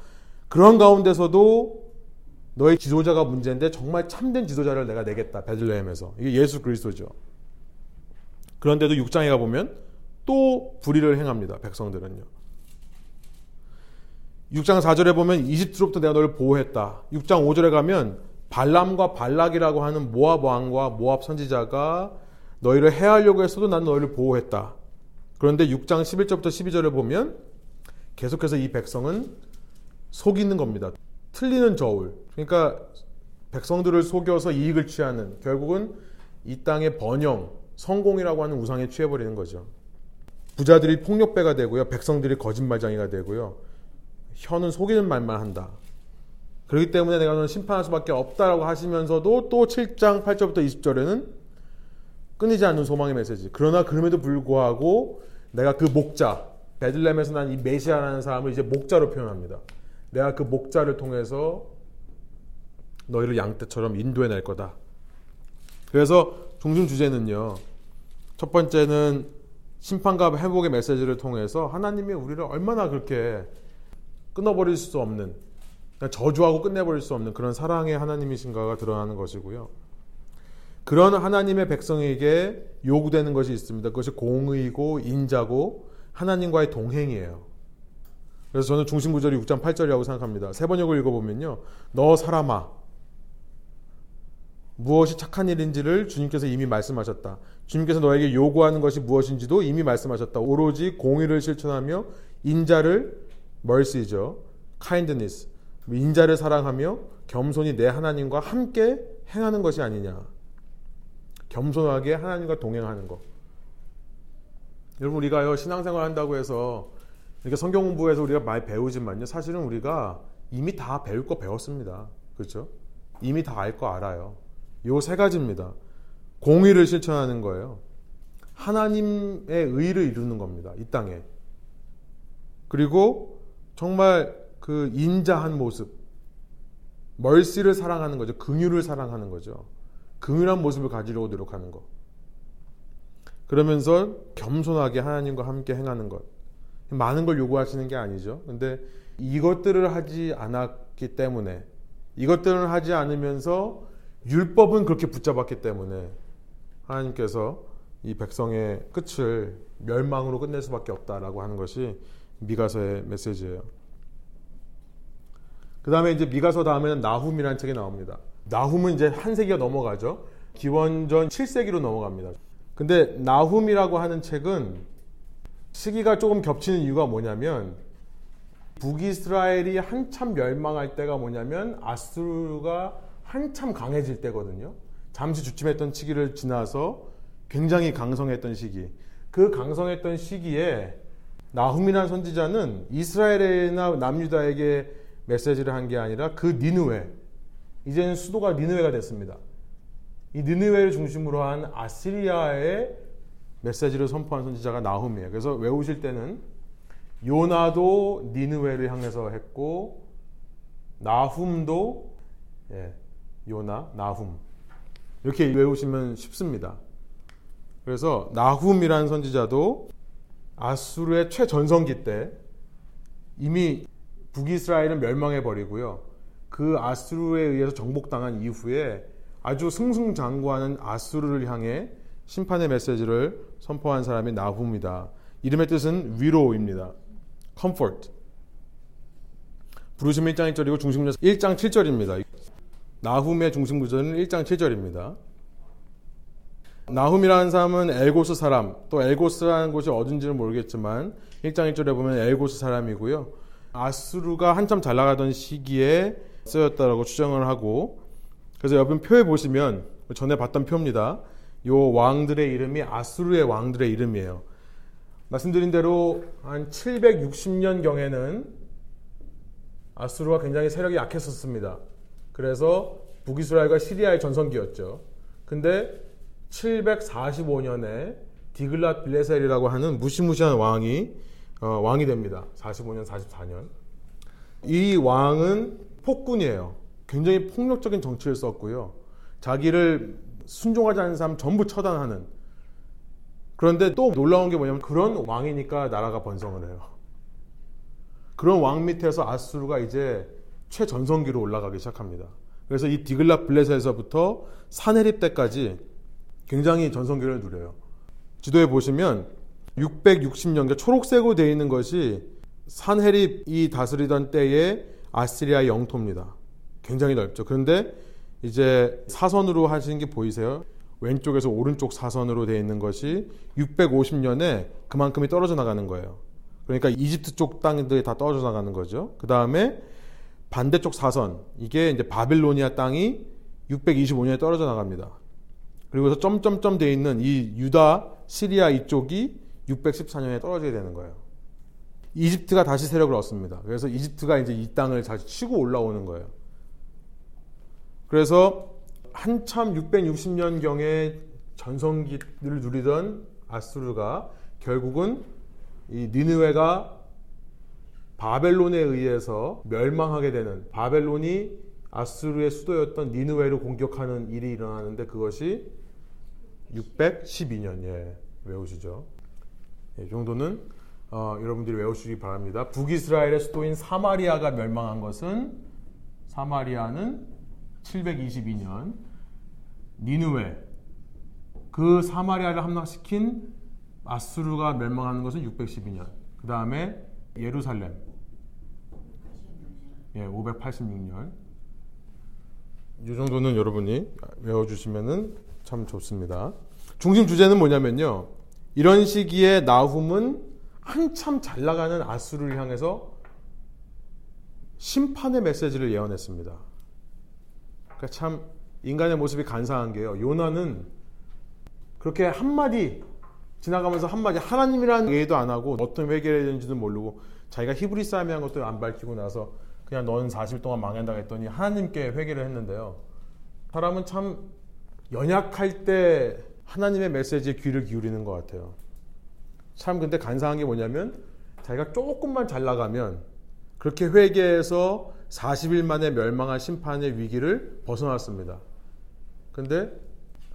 그런 가운데서도 너의 지도자가 문제인데 정말 참된 지도자를 내가 내겠다 베들레헴에서 이게 예수 그리스도죠. 그런데도 6장에 가보면 또 불의를 행합니다. 백성들은요. 6장 4절에 보면 이집트로부터 내가 너를 보호했다. 6장 5절에 가면 발람과 발락이라고 하는 모압 왕과 모압 선지자가 너희를 해하려고 했어도 난 너희를 보호했다. 그런데 6장 11절부터 12절을 보면 계속해서 이 백성은 속이는 겁니다. 틀리는 저울. 그러니까 백성들을 속여서 이익을 취하는 결국은 이 땅의 번영, 성공이라고 하는 우상에 취해버리는 거죠. 부자들이 폭력배가 되고요. 백성들이 거짓말장이가 되고요. 혀는 속이는 말만 한다. 그렇기 때문에 내가 너는 심판할 수밖에 없다라고 하시면서도 또 7장 8절부터 20절에는 끊이지 않는 소망의 메시지. 그러나 그럼에도 불구하고 내가 그 목자, 베들렘에서 난 이 메시아라는 사람을 이제 목자로 표현합니다. 내가 그 목자를 통해서 너희를 양떼처럼 인도해 낼 거다. 그래서 중심 주제는요. 첫 번째는 심판과 회복의 메시지를 통해서 하나님이 우리를 얼마나 그렇게 끊어버릴 수 없는 저주하고 끝내버릴 수 없는 그런 사랑의 하나님이신가가 드러나는 것이고요. 그런 하나님의 백성에게 요구되는 것이 있습니다. 그것이 공의고 인자고 하나님과의 동행이에요. 그래서 저는 중심 구절이 6장 8절이라고 생각합니다. 세 번역을 읽어보면요. 너 사람아 무엇이 착한 일인지를 주님께서 이미 말씀하셨다. 주님께서 너에게 요구하는 것이 무엇인지도 이미 말씀하셨다. 오로지 공의를 실천하며 인자를 mercy죠. kindness. 인자를 사랑하며 겸손히 내 하나님과 함께 행하는 것이 아니냐. 겸손하게 하나님과 동행하는 것. 여러분 우리가요 신앙생활 한다고 해서 이렇게 성경 공부해서 우리가 많이 배우지만요 사실은 우리가 이미 다 배울 거 배웠습니다. 그렇죠? 이미 다 알 거 알아요. 요 세 가지입니다. 공의를 실천하는 거예요. 하나님의 의를 이루는 겁니다. 이 땅에. 그리고 정말 그 인자한 모습, 멀시를 사랑하는 거죠. 긍휼을 사랑하는 거죠. 긍휼한 모습을 가지려고 노력하는 것. 그러면서 겸손하게 하나님과 함께 행하는 것. 많은 걸 요구하시는 게 아니죠. 근데 이것들을 하지 않았기 때문에 이것들을 하지 않으면서 율법은 그렇게 붙잡았기 때문에 하나님께서 이 백성의 끝을 멸망으로 끝낼 수밖에 없다라고 하는 것이 미가서의 메시지예요. 그 다음에 이제 미가서 다음에는 나훔이라는 책이 나옵니다. 나훔은 이제 한 세기가 넘어가죠. 기원전 7세기로 넘어갑니다. 근데 나훔이라고 하는 책은 시기가 조금 겹치는 이유가 뭐냐면 북이스라엘이 한참 멸망할 때가 뭐냐면 아수르가 한참 강해질 때거든요. 잠시 주춤했던 시기를 지나서 굉장히 강성했던 시기. 그 강성했던 시기에 나훔이라는 선지자는 이스라엘이나 남유다에게 메시지를 한 게 아니라 그 니누웨 이제는 수도가 니누웨가 됐습니다. 이 니누웨를 중심으로 한 아시리아의 메시지를 선포한 선지자가 나훔이에요. 그래서 외우실 때는 요나도 니누웨를 향해서 했고 나훔도 예, 요나, 나훔 이렇게 외우시면 쉽습니다. 그래서 나훔이라는 선지자도 아수르의 최전성기 때 이미 북이스라엘은 멸망해 버리고요. 그 아수르에 의해서 정복당한 이후에 아주 승승장구하는 아수르를 향해 심판의 메시지를 선포한 사람이 나훔이다. 이름의 뜻은 위로입니다. comfort. 부르심 1장 1절이고 중심구절 1장 7절입니다. 나훔의 중심 구절은 1장 7절입니다. 나훔이라는 사람은 엘고스 사람, 또 엘고스라는 곳이 어딘지는 모르겠지만 1장 1절에 보면 엘고스 사람이고요. 아수르가 한참 잘 나가던 시기에 쓰였다라고 추정을 하고 그래서 옆에 표에 보시면 전에 봤던 표입니다. 요 왕들의 이름이 아수르의 왕들의 이름이에요. 말씀드린 대로 한 760년 경에는 아수르가 굉장히 세력이 약했었습니다. 그래서 북이스라엘과 시리아의 전성기였죠. 근데 745년에 디글랏 빌레셀이라고 하는 무시무시한 왕이 어, 왕이 됩니다. 45년, 44년. 이 왕은 폭군이에요. 굉장히 폭력적인 정치를 썼고요. 자기를 순종하지 않는 사람 전부 처단하는. 그런데 또 놀라운 게 뭐냐면 그런 왕이니까 나라가 번성을 해요. 그런 왕 밑에서 아수르가 이제 최전성기로 올라가기 시작합니다. 그래서 이 디글라 블레셋에서부터 사네립 때까지 굉장히 전성기를 누려요. 지도에 보시면 660년, 초록색으로 되어 있는 것이 산헤립이 다스리던 때의 아시리아 영토입니다. 굉장히 넓죠. 그런데 이제 사선으로 하시는 게 보이세요? 왼쪽에서 오른쪽 사선으로 되어 있는 것이 650년에 그만큼이 떨어져 나가는 거예요. 그러니까 이집트 쪽 땅들이 다 떨어져 나가는 거죠. 그 다음에 반대쪽 사선, 이게 이제 바빌로니아 땅이 625년에 떨어져 나갑니다. 그리고서 점점점 되어 있는 이 유다, 시리아 이쪽이 614년에 떨어지게 되는 거예요. 이집트가 다시 세력을 얻습니다. 그래서 이집트가 이제 이 땅을 다시 치고 올라오는 거예요. 그래서 한참 660년 경에 전성기를 누리던 아수르가 결국은 이 니느웨가 바벨론에 의해서 멸망하게 되는 바벨론이 아수르의 수도였던 니느웨를 공격하는 일이 일어나는데 그것이 612년 예 외우시죠. 이 정도는 어, 여러분들이 외우시기 바랍니다. 북이스라엘의 수도인 사마리아가 멸망한 것은 사마리아는 722년 니누웨 그 사마리아를 함락시킨 아수르가 멸망하는 것은 612년. 그 다음에 예루살렘 예, 586년. 이 정도는 여러분이 외워주시면은 참 좋습니다. 중심 주제는 뭐냐면요. 이런 시기에 나훔은 한참 잘 나가는 아수르를 향해서 심판의 메시지를 예언했습니다. 그러니까 참 인간의 모습이 간사한 게요. 요나는 그렇게 한마디 지나가면서 한마디 하나님이라는 얘기도 안 하고 어떤 회개를 해야 되는지도 모르고 자기가 히브리 사람이란 것도 안 밝히고 나서 그냥 너는 40일 동안 망한다 했더니 하나님께 회개를 했는데요. 사람은 참 연약할 때 하나님의 메시지에 귀를 기울이는 것 같아요. 참 근데 간사한 게 뭐냐면 자기가 조금만 잘 나가면 그렇게 회개해서 40일 만에 멸망한 심판의 위기를 벗어났습니다. 근데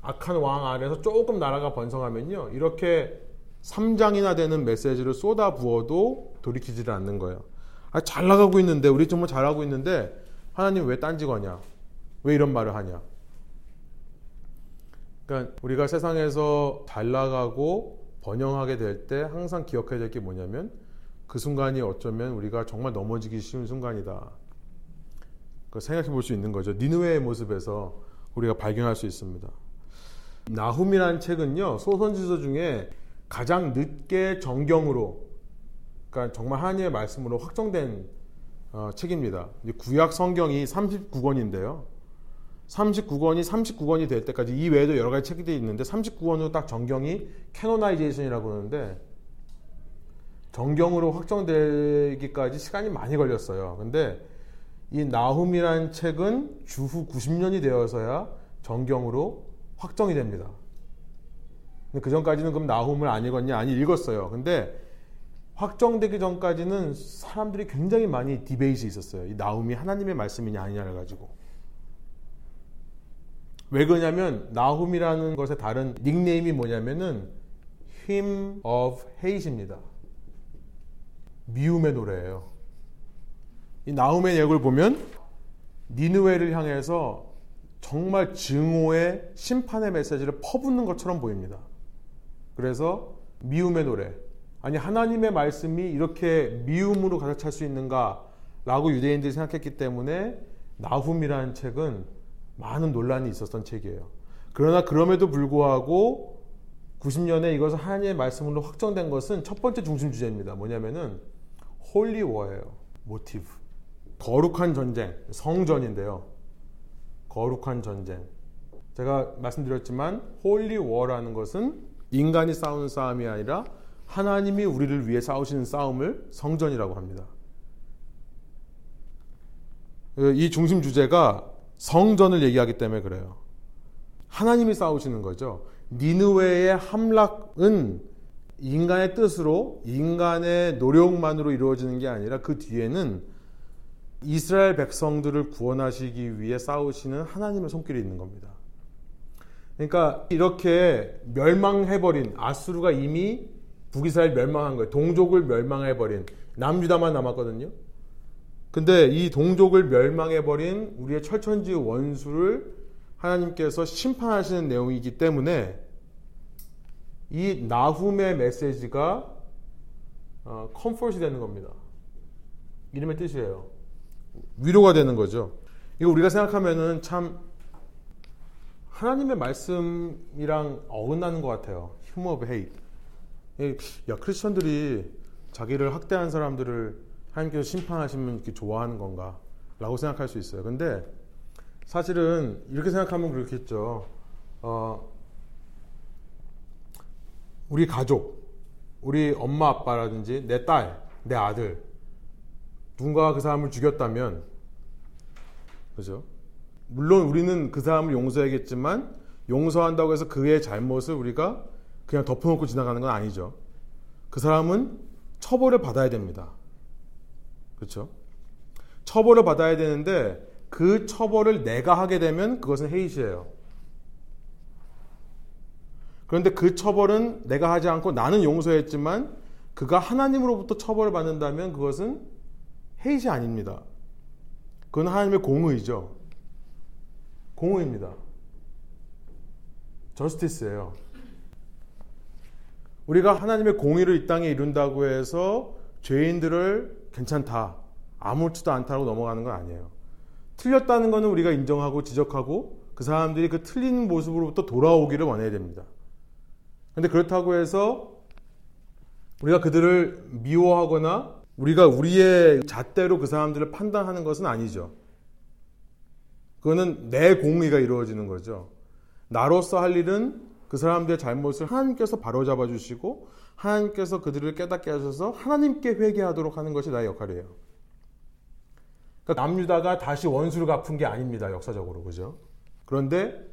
악한 왕 아래서 조금 나라가 번성하면요. 이렇게 3장이나 되는 메시지를 쏟아 부어도 돌이키지를 않는 거예요. 아, 잘 나가고 있는데, 우리 정말 잘하고 있는데, 하나님 왜 딴지 거냐? 왜 이런 말을 하냐? 그러니까 우리가 세상에서 잘 나가고 번영하게 될 때 항상 기억해야 될 게 뭐냐면 그 순간이 어쩌면 우리가 정말 넘어지기 쉬운 순간이다. 생각해 볼 수 있는 거죠. 니누웨의 모습에서 우리가 발견할 수 있습니다. 나훔이라는 책은요 소선지서 중에 가장 늦게 정경으로 그러니까 정말 하나님의 말씀으로 확정된 어, 책입니다. 구약 성경이 39권인데요. 39권이 39권이 될 때까지 이 외에도 여러 가지 책들이 있는데 39권으로 딱 정경이 canonization이라고 그러는데 정경으로 확정되기까지 시간이 많이 걸렸어요. 근데 이 나훔이라는 책은 주후 90년이 되어서야 정경으로 확정이 됩니다. 그 전까지는 그럼 나훔을 안 읽었냐? 아니 읽었어요. 근데 확정되기 전까지는 사람들이 굉장히 많이 debate 있었어요. 이 나훔이 하나님의 말씀이냐 아니냐를 가지고. 왜 그러냐면 나훔이라는 것의 다른 닉네임이 뭐냐면은 Hymn of Hate입니다. 미움의 노래예요. 이 나훔의 역을 보면 니누웨를 향해서 정말 증오의 심판의 메시지를 퍼붓는 것처럼 보입니다. 그래서 미움의 노래. 아니 하나님의 말씀이 이렇게 미움으로 가득 찰 수 있는가? 라고 유대인들이 생각했기 때문에 나훔이라는 책은 많은 논란이 있었던 책이에요. 그러나 그럼에도 불구하고 90년에 이것을 하나님의 말씀으로 확정된 것은 첫 번째 중심 주제입니다. 뭐냐면은 holy war예요. 모티브. 거룩한 전쟁, 성전인데요. 거룩한 전쟁. 제가 말씀드렸지만 holy war라는 것은 인간이 싸우는 싸움이 아니라 하나님이 우리를 위해 싸우시는 싸움을 성전이라고 합니다. 이 중심 주제가 성전을 얘기하기 때문에 그래요. 하나님이 싸우시는 거죠. 니느웨의 함락은 인간의 뜻으로 인간의 노력만으로 이루어지는 게 아니라 그 뒤에는 이스라엘 백성들을 구원하시기 위해 싸우시는 하나님의 손길이 있는 겁니다. 그러니까 이렇게 멸망해버린 아수르가 이미 북이스라엘 멸망한 거예요. 동족을 멸망해 버린 남유다만 남았거든요. 근데 이 동족을 멸망해 버린 우리의 철천지 원수를 하나님께서 심판하시는 내용이기 때문에 이 나훔의 메시지가 어, comfort이 되는 겁니다. 이름의 뜻이에요. 위로가 되는 거죠. 이거 우리가 생각하면은 참 하나님의 말씀이랑 어긋나는 것 같아요. humor of hate. 야 크리스천들이 자기를 학대한 사람들을 하나님께서 심판하시면 이렇게 좋아하는 건가? 라고 생각할 수 있어요. 근데 사실은 이렇게 생각하면 그렇겠죠. 어, 우리 가족, 우리 엄마 아빠라든지 내 딸, 내 아들, 누군가가 그 사람을 죽였다면, 그죠? 물론 우리는 그 사람을 용서하겠지만, 용서한다고 해서 그의 잘못을 우리가 그냥 덮어놓고 지나가는 건 아니죠. 그 사람은 처벌을 받아야 됩니다. 그렇죠? 처벌을 받아야 되는데 그 처벌을 내가 하게 되면 그것은 헤이시예요. 그런데 그 처벌은 내가 하지 않고 나는 용서했지만 그가 하나님으로부터 처벌을 받는다면 그것은 헤이시 아닙니다. 그건 하나님의 공의죠. 공의입니다. 저스티스예요. 우리가 하나님의 공의를 이 땅에 이룬다고 해서 죄인들을 괜찮다, 아무렇지도 않다고 넘어가는 건 아니에요. 틀렸다는 것은 우리가 인정하고 지적하고 그 사람들이 그 틀린 모습으로부터 돌아오기를 원해야 됩니다. 그런데 그렇다고 해서 우리가 그들을 미워하거나 우리가 우리의 잣대로 그 사람들을 판단하는 것은 아니죠. 그거는 내 공의가 이루어지는 거죠. 나로서 할 일은 그 사람들의 잘못을 하나님께서 바로잡아 주시고 하나님께서 그들을 깨닫게 하셔서 하나님께 회개하도록 하는 것이 나의 역할이에요. 그러니까 남유다가 다시 원수를 갚은 게 아닙니다. 역사적으로. 그죠? 그런데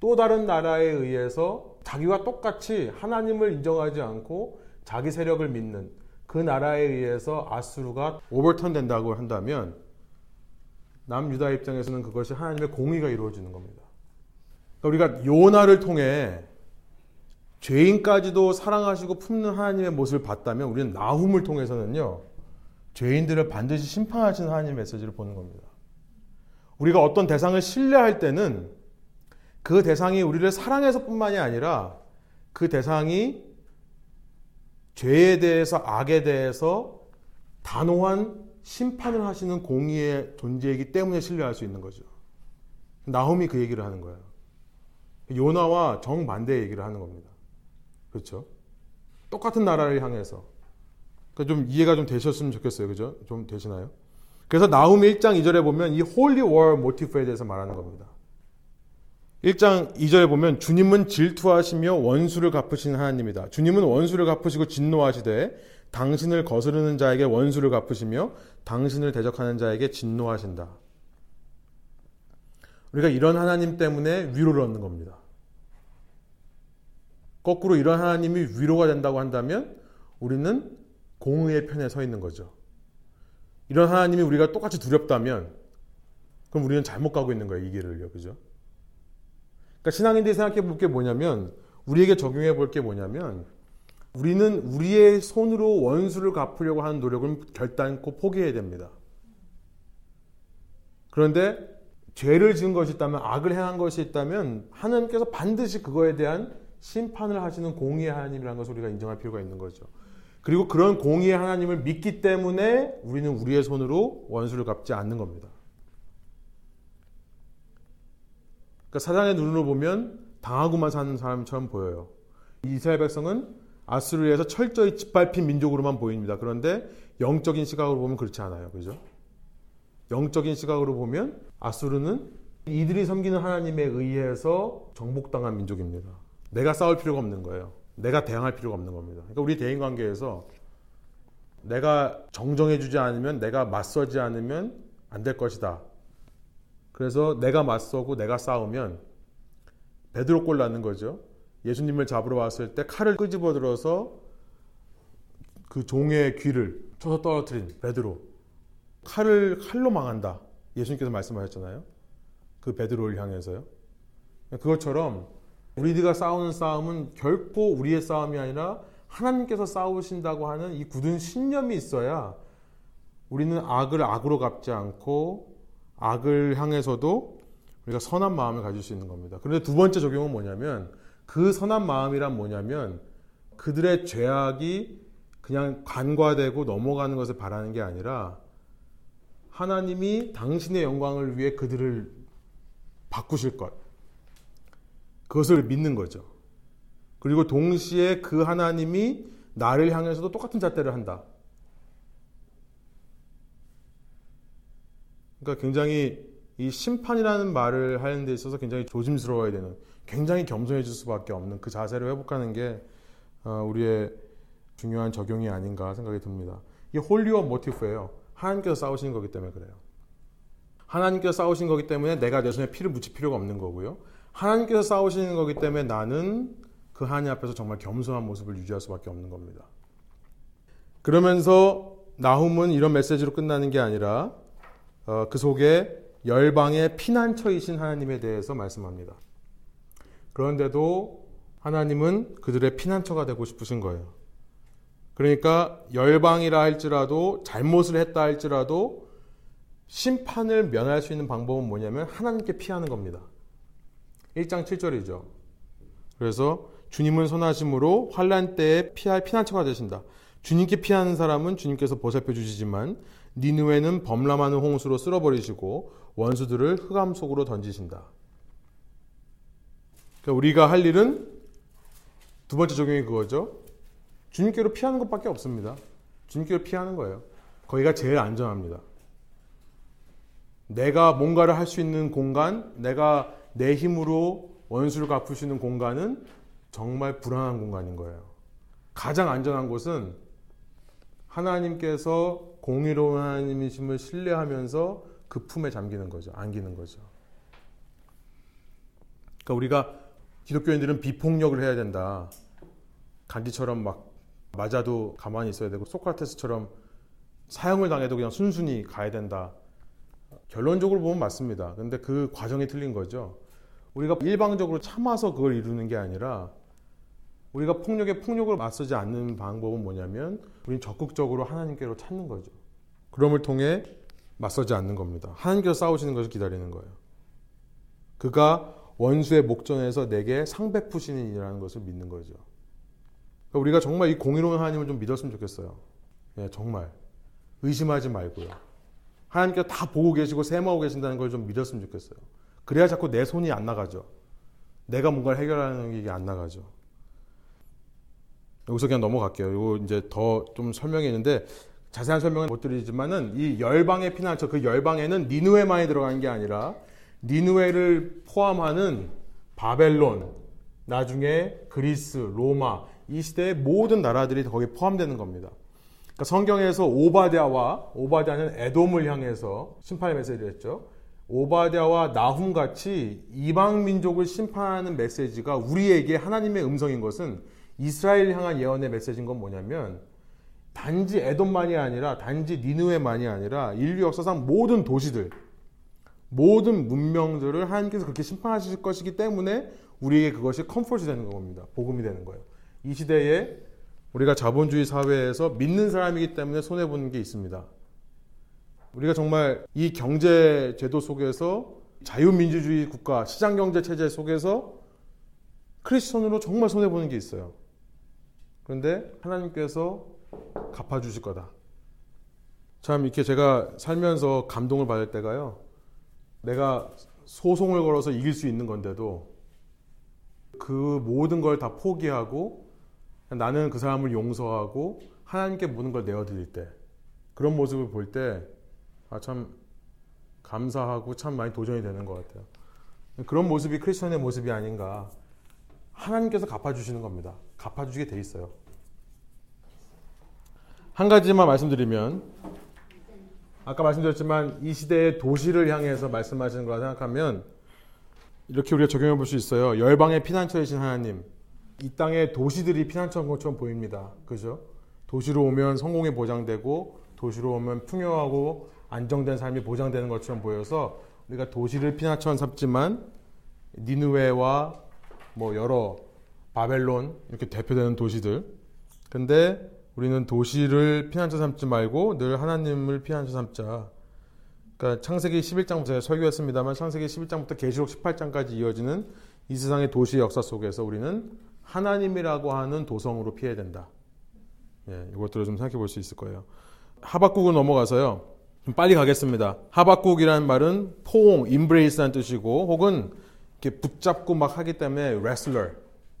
또 다른 나라에 의해서 자기와 똑같이 하나님을 인정하지 않고 자기 세력을 믿는 그 나라에 의해서 아수르가 오버턴 된다고 한다면 남유다 입장에서는 그것이 하나님의 공의가 이루어지는 겁니다. 그러니까 우리가 요나를 통해 죄인까지도 사랑하시고 품는 하나님의 모습을 봤다면 우리는 나훔을 통해서는요 죄인들을 반드시 심판하시는 하나님의 메시지를 보는 겁니다. 우리가 어떤 대상을 신뢰할 때는 그 대상이 우리를 사랑해서 뿐만이 아니라 그 대상이 죄에 대해서 악에 대해서 단호한 심판을 하시는 공의의 존재이기 때문에 신뢰할 수 있는 거죠. 나훔이 그 얘기를 하는 거예요. 요나와 정반대 얘기를 하는 겁니다. 그렇죠? 똑같은 나라를 향해서. 그러니까 좀 이해가 좀 되셨으면 좋겠어요. 그죠? 좀 되시나요? 그래서 나훔 1장 2절에 보면 이 holy war 모티프에 대해서 말하는 겁니다. 1장 2절에 보면 주님은 질투하시며 원수를 갚으신 하나님이다. 주님은 원수를 갚으시고 진노하시되 당신을 거스르는 자에게 원수를 갚으시며 당신을 대적하는 자에게 진노하신다. 우리가 이런 하나님 때문에 위로를 얻는 겁니다. 거꾸로 이런 하나님이 위로가 된다고 한다면 우리는 공의의 편에 서 있는 거죠. 이런 하나님이 우리가 똑같이 두렵다면 그럼 우리는 잘못 가고 있는 거예요, 이 길을요. 그죠? 그러니까 신앙인들이 생각해 볼 게 뭐냐면 우리에게 적용해 볼 게 뭐냐면 우리는 우리의 손으로 원수를 갚으려고 하는 노력을 결단코 포기해야 됩니다. 그런데 죄를 지은 것이 있다면 악을 행한 것이 있다면 하나님께서 반드시 그거에 대한 심판을 하시는 공의의 하나님이라는 것을 우리가 인정할 필요가 있는 거죠. 그리고 그런 공의의 하나님을 믿기 때문에 우리는 우리의 손으로 원수를 갚지 않는 겁니다. 그러니까 사단의 눈으로 보면 당하고만 사는 사람처럼 보여요. 이스라엘 백성은 아수르에서 철저히 짓밟힌 민족으로만 보입니다. 그런데 영적인 시각으로 보면 그렇지 않아요. 그죠? 영적인 시각으로 보면 아수르는 이들이 섬기는 하나님에 의해서 정복당한 민족입니다. 내가 싸울 필요가 없는 거예요. 내가 대항할 필요가 없는 겁니다. 그러니까 우리 대인 관계에서 내가 정정해주지 않으면 내가 맞서지 않으면 안 될 것이다. 그래서 내가 맞서고 내가 싸우면 베드로 꼴 나는 거죠. 예수님을 잡으러 왔을 때 칼을 끄집어 들어서 그 종의 귀를 쳐서 떨어뜨린 베드로. 칼을 칼로 망한다. 예수님께서 말씀하셨잖아요. 그 베드로를 향해서요. 그것처럼 우리들과 싸우는 싸움은 결코 우리의 싸움이 아니라 하나님께서 싸우신다고 하는 이 굳은 신념이 있어야 우리는 악을 악으로 갚지 않고 악을 향해서도 우리가 선한 마음을 가질 수 있는 겁니다. 그런데 두 번째 적용은 뭐냐면 그 선한 마음이란 뭐냐면 그들의 죄악이 그냥 간과되고 넘어가는 것을 바라는 게 아니라 하나님이 당신의 영광을 위해 그들을 바꾸실 것. 그것을 믿는 거죠. 그리고 동시에 그 하나님이 나를 향해서도 똑같은 잣대를 한다. 그러니까 굉장히 이 심판이라는 말을 하는 데 있어서 굉장히 조심스러워야 되는, 굉장히 겸손해질 수밖에 없는 그 자세를 회복하는 게 어, 우리의 중요한 적용이 아닌가 생각이 듭니다. 이게 홀리워 모티프예요. 하나님께서 싸우시는 거기 때문에 그래요. 하나님께서 싸우신 거기 때문에 내가 내 손에 피를 묻힐 필요가 없는 거고요. 하나님께서 싸우시는 거기 때문에 나는 그 하나님 앞에서 정말 겸손한 모습을 유지할 수밖에 없는 겁니다. 그러면서 나훔은 이런 메시지로 끝나는 게 아니라 어, 그 속에 열방의 피난처이신 하나님에 대해서 말씀합니다. 그런데도 하나님은 그들의 피난처가 되고 싶으신 거예요. 그러니까 열방이라 할지라도 잘못을 했다 할지라도 심판을 면할 수 있는 방법은 뭐냐면 하나님께 피하는 겁니다. 1장 7절이죠. 그래서 주님은 선하심으로 환란 때에 피할 피난처가 되신다. 주님께 피하는 사람은 주님께서 보살펴 주시지만 니누에는 범람하는 홍수로 쓸어버리시고 원수들을 흑암 속으로 던지신다. 그러니까 우리가 할 일은 두 번째 적용이 그거죠. 주님께로 피하는 것밖에 없습니다. 주님께로 피하는 거예요. 거기가 제일 안전합니다. 내가 뭔가를 할 수 있는 공간, 내가 내 힘으로 원수를 갚을 수 있는 공간은 정말 불안한 공간인 거예요. 가장 안전한 곳은 하나님께서 공의로운 하나님이심을 신뢰하면서 그 품에 잠기는 거죠. 안기는 거죠. 그러니까 우리가 기독교인들은 비폭력을 해야 된다. 간디처럼 막 맞아도 가만히 있어야 되고 소크라테스처럼 사형을 당해도 그냥 순순히 가야 된다. 결론적으로 보면 맞습니다. 근데 그 과정이 틀린 거죠. 우리가 일방적으로 참아서 그걸 이루는 게 아니라 우리가 폭력에 폭력을 맞서지 않는 방법은 뭐냐면 우리는 적극적으로 하나님께로 찾는 거죠. 그럼을 통해 맞서지 않는 겁니다. 하나님께서 싸우시는 것을 기다리는 거예요. 그가 원수의 목전에서 내게 상베푸시는 이라는 것을 믿는 거죠. 그러니까 우리가 정말 이 공의로운 하나님을 좀 믿었으면 좋겠어요. 네, 정말 의심하지 말고요. 하나님께서 다 보고 계시고 셈하고 계신다는 걸 좀 믿었으면 좋겠어요. 그래야 자꾸 내 손이 안 나가죠. 내가 뭔가를 해결하는 게 안 나가죠. 여기서 그냥 넘어갈게요. 이거 이제 더 좀 설명이 있는데 자세한 설명은 못 드리지만은 이 열방의 피난처 그 열방에는 니누에만이 들어간 게 아니라 니누에를 포함하는 바벨론, 나중에 그리스, 로마 이 시대의 모든 나라들이 거기에 포함되는 겁니다. 그러니까 성경에서 오바댜와 오바댜는 에돔을 향해서 심판의 메시지를 했죠. 오바댜와 나훔 같이 이방 민족을 심판하는 메시지가 우리에게 하나님의 음성인 것은 이스라엘 향한 예언의 메시지인 건 뭐냐면 단지 에돔만이 아니라 단지 니누에만이 아니라 인류 역사상 모든 도시들 모든 문명들을 하나님께서 그렇게 심판하실 것이기 때문에 우리에게 그것이 comfort 되는 겁니다. 복음이 되는 거예요. 이 시대에 우리가 자본주의 사회에서 믿는 사람이기 때문에 손해 보는 게 있습니다. 우리가 정말 이 경제 제도 속에서 자유민주주의 국가 시장 경제 체제 속에서 크리스천으로 정말 손해 보는 게 있어요. 그런데 하나님께서 갚아주실 거다. 참 이렇게 제가 살면서 감동을 받을 때가요. 내가 소송을 걸어서 이길 수 있는 건데도 그 모든 걸 다 포기하고 나는 그 사람을 용서하고 하나님께 모든 걸 내어드릴 때 그런 모습을 볼때아참 감사하고 참 많이 도전이 되는 것 같아요. 그런 모습이 크리스천의 모습이 아닌가. 하나님께서 갚아주시는 겁니다. 갚아주시게 돼 있어요. 한 가지만 말씀드리면 아까 말씀드렸지만 이 시대의 도시를 향해서 말씀하시는 거라 생각하면 이렇게 우리가 적용해 볼 수 있어요. 열방의 피난처이신 하나님. 이 땅의 도시들이 피난처인 것처럼 보입니다. 그죠? 도시로 오면 성공이 보장되고 도시로 오면 풍요하고 안정된 삶이 보장되는 것처럼 보여서 우리가 도시를 피난처 삼지만 니누웨와 뭐 여러 바벨론 이렇게 대표되는 도시들. 근데 우리는 도시를 피난처 삼지 말고 늘 하나님을 피난처 삼자. 그러니까 창세기 11장부터 설교했습니다만 창세기 11장부터 계시록 18장까지 이어지는 이 세상의 도시 역사 속에서 우리는 하나님이라고 하는 도성으로 피해야 된다. 예, 이것들을 좀 생각해 볼 수 있을 거예요. 하박국을 넘어가서요. 좀 빨리 가겠습니다. 하박국이라는 말은 포옹, 임브레이스라는 뜻이고 혹은 이렇게 붙잡고 막 하기 때문에 레슬러,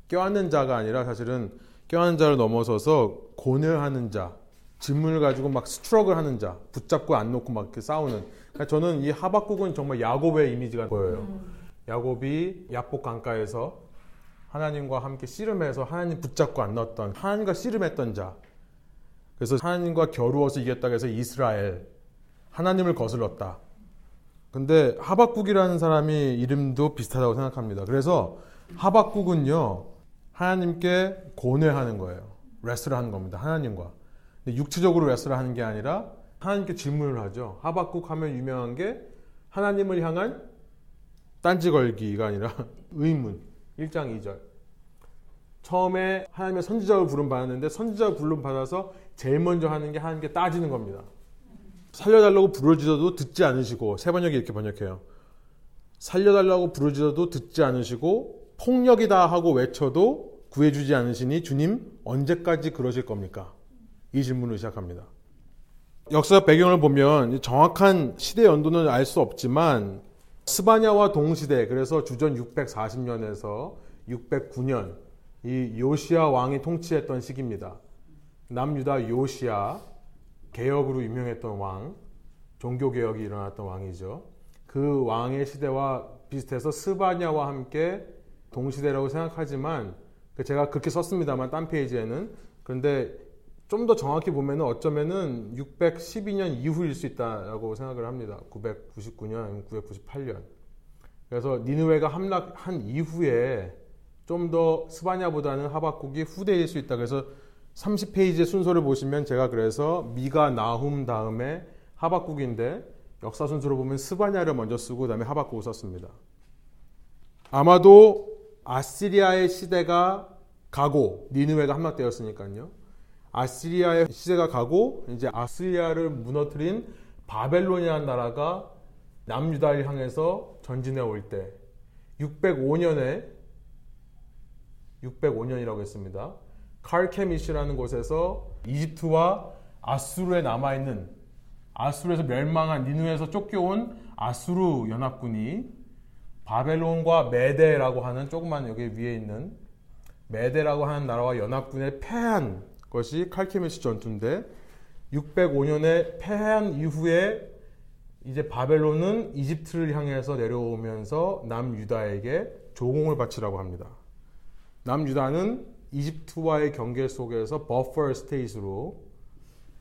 껴안는 자가 아니라 사실은 껴안는 자를 넘어서서 고뇌하는 자, 질문을 가지고 막 스트럭을 하는 자, 붙잡고 안 놓고 막 이렇게 싸우는. 그러니까 저는 이 하박국은 정말 야곱의 이미지가 보여요. 야곱이 야복 강가에서 하나님과 함께 씨름해서 하나님 붙잡고 안 넣었던 하나님과 씨름했던 자. 그래서 하나님과 겨루어서 이겼다고 해서 이스라엘 하나님을 거슬렀다. 근데 하박국이라는 사람이 이름도 비슷하다고 생각합니다. 그래서 하박국은요 하나님께 고뇌하는 거예요. 레스를 하는 겁니다. 하나님과. 육체적으로 레스를 하는 게 아니라 하나님께 질문을 하죠. 하박국 하면 유명한 게 하나님을 향한 딴지 걸기가 아니라 의문. 1장 2절. 처음에 하나님의 선지자를 부름 받았는데 선지자 부름 받아서 제일 먼저 하는 게 하나님께 따지는 겁니다. 살려달라고 부르짖어도 듣지 않으시고 세 번역이 이렇게 번역해요. 살려달라고 부르짖어도 듣지 않으시고 폭력이다 하고 외쳐도 구해주지 않으시니 주님 언제까지 그러실 겁니까? 이 질문을 시작합니다. 역사 배경을 보면 정확한 시대 연도는 알 수 없지만 스바냐와 동시대 그래서 주전 640년에서 609년 이 요시아 왕이 통치했던 시기입니다. 남유다 요시아 개혁으로 유명했던 왕, 종교 개혁이 일어났던 왕이죠. 그 왕의 시대와 비슷해서 스바냐와 함께 동시대라고 생각하지만 그 제가 그렇게 썼습니다만 딴 페이지에는 그런데 좀 더 정확히 보면은 어쩌면은 612년 이후일 수 있다라고 생각을 합니다. 999년 아니면 998년. 그래서 니느웨가 함락한 이후에 좀 더 스바냐보다는 하박국이 후대일 수 있다. 그래서 30페이지의 순서를 보시면 제가 그래서 미가 나훔 다음에 하박국인데 역사 순서로 보면 스바냐를 먼저 쓰고 그다음에 하박국을 썼습니다. 아마도 아시리아의 시대가 가고 니느웨가 함락되었으니까요. 아시리아의 시대가 가고 이제 아시리아를 무너뜨린 바벨론이라는 나라가 남유다를 향해서 전진해 올 때 605년에 605년이라고 했습니다. 칼케미시라는 곳에서 이집트와 아수르에 남아 있는 아수르에서 멸망한 니누에서 쫓겨온 아수르 연합군이 바벨론과 메데라고 하는 조그만 여기 위에 있는 메데라고 하는 나라와 연합군에 패한 것이 칼케미시 전투인데 605년에 패한 이후에 이제 바벨론은 이집트를 향해서 내려오면서 남유다에게 조공을 바치라고 합니다. 남유다는 이집트와의 경계 속에서 buffer state로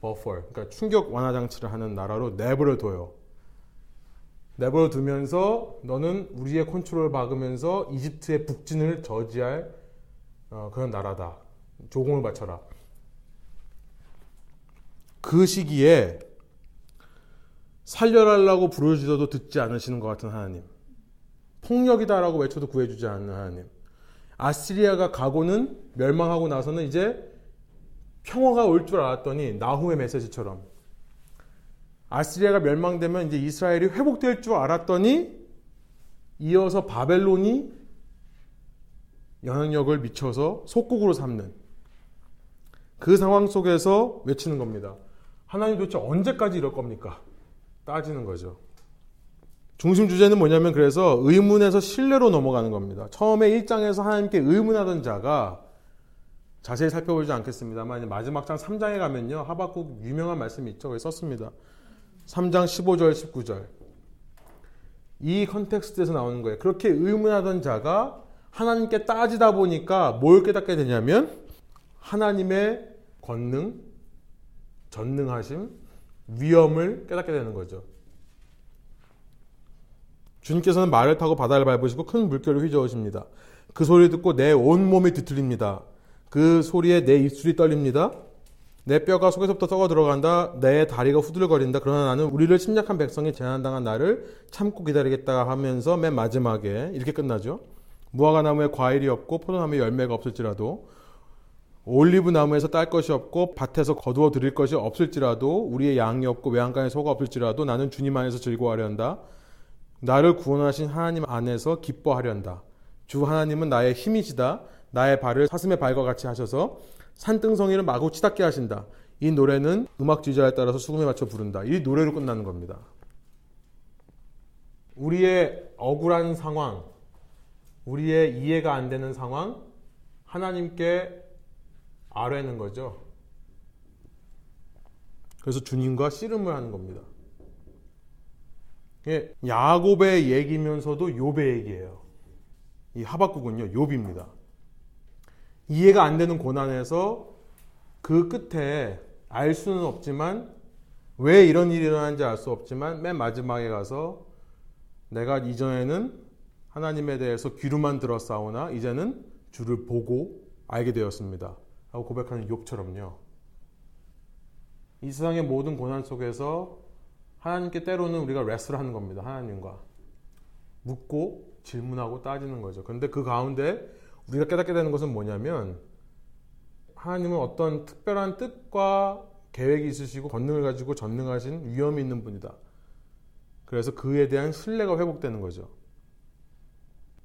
buffer 그러니까 충격 완화 장치를 하는 나라로 내버려 둬요. 내버려 두면서 너는 우리의 컨트롤을 받으면서 이집트의 북진을 저지할 어, 그런 나라다. 조공을 바쳐라. 그 시기에 살려달라고 부르짖어도 듣지 않으시는 것 같은 하나님. 폭력이다라고 외쳐도 구해주지 않는 하나님. 아시리아가 가고는 멸망하고 나서는 이제 평화가 올 줄 알았더니 나후의 메시지처럼 아시리아가 멸망되면 이제 이스라엘이 회복될 줄 알았더니 이어서 바벨론이 영향력을 미쳐서 속국으로 삼는 그 상황 속에서 외치는 겁니다. 하나님 도대체 언제까지 이럴 겁니까? 따지는 거죠. 중심 주제는 뭐냐면 그래서 의문에서 신뢰로 넘어가는 겁니다. 처음에 1장에서 하나님께 의문하던 자가 자세히 살펴보지 않겠습니다만 마지막 장 3장에 가면요. 하박국 유명한 말씀이 있죠. 거기 썼습니다. 3장 15절 19절. 이 컨텍스트에서 나오는 거예요. 그렇게 의문하던 자가 하나님께 따지다 보니까 뭘 깨닫게 되냐면 하나님의 권능, 전능하심, 위험을 깨닫게 되는 거죠. 주님께서는 말을 타고 바다를 밟으시고 큰 물결을 휘저으십니다. 그 소리를 듣고 내 온몸이 뒤틀립니다. 그 소리에 내 입술이 떨립니다. 내 뼈가 속에서부터 썩어 들어간다. 내 다리가 후들거린다. 그러나 나는 우리를 침략한 백성이 재난당한 나를 참고 기다리겠다 하면서 맨 마지막에 이렇게 끝나죠. 무화과 나무에 과일이 없고 포도나무에 열매가 없을지라도 올리브 나무에서 딸 것이 없고 밭에서 거두어 드릴 것이 없을지라도 우리의 양이 없고 외양간에 소가 없을지라도 나는 주님 안에서 즐거워하련다. 나를 구원하신 하나님 안에서 기뻐하련다. 주 하나님은 나의 힘이시다. 나의 발을 사슴의 발과 같이 하셔서 산등성이를 마구 치닫게 하신다. 이 노래는 음악 지휘자에 따라서 수금에 맞춰 부른다. 이 노래로 끝나는 겁니다. 우리의 억울한 상황, 우리의 이해가 안 되는 상황, 하나님께 아뢰는 거죠. 그래서 주님과 씨름을 하는 겁니다. 야곱의 얘기면서도 욥의 얘기예요. 이 하박국은요, 욥입니다. 이해가 안 되는 고난에서 그 끝에 알 수는 없지만 왜 이런 일이 일어난지 알 수 없지만 맨 마지막에 가서 내가 이전에는 하나님에 대해서 귀로만 들었사오나 이제는 주를 보고 알게 되었습니다. 하고 고백하는 욥처럼요. 이 세상의 모든 고난 속에서 하나님께 때로는 우리가 레스를 하는 겁니다. 하나님과 묻고 질문하고 따지는 거죠. 그런데 그 가운데 우리가 깨닫게 되는 것은 뭐냐면 하나님은 어떤 특별한 뜻과 계획이 있으시고 권능을 가지고 전능하신 위엄이 있는 분이다. 그래서 그에 대한 신뢰가 회복되는 거죠.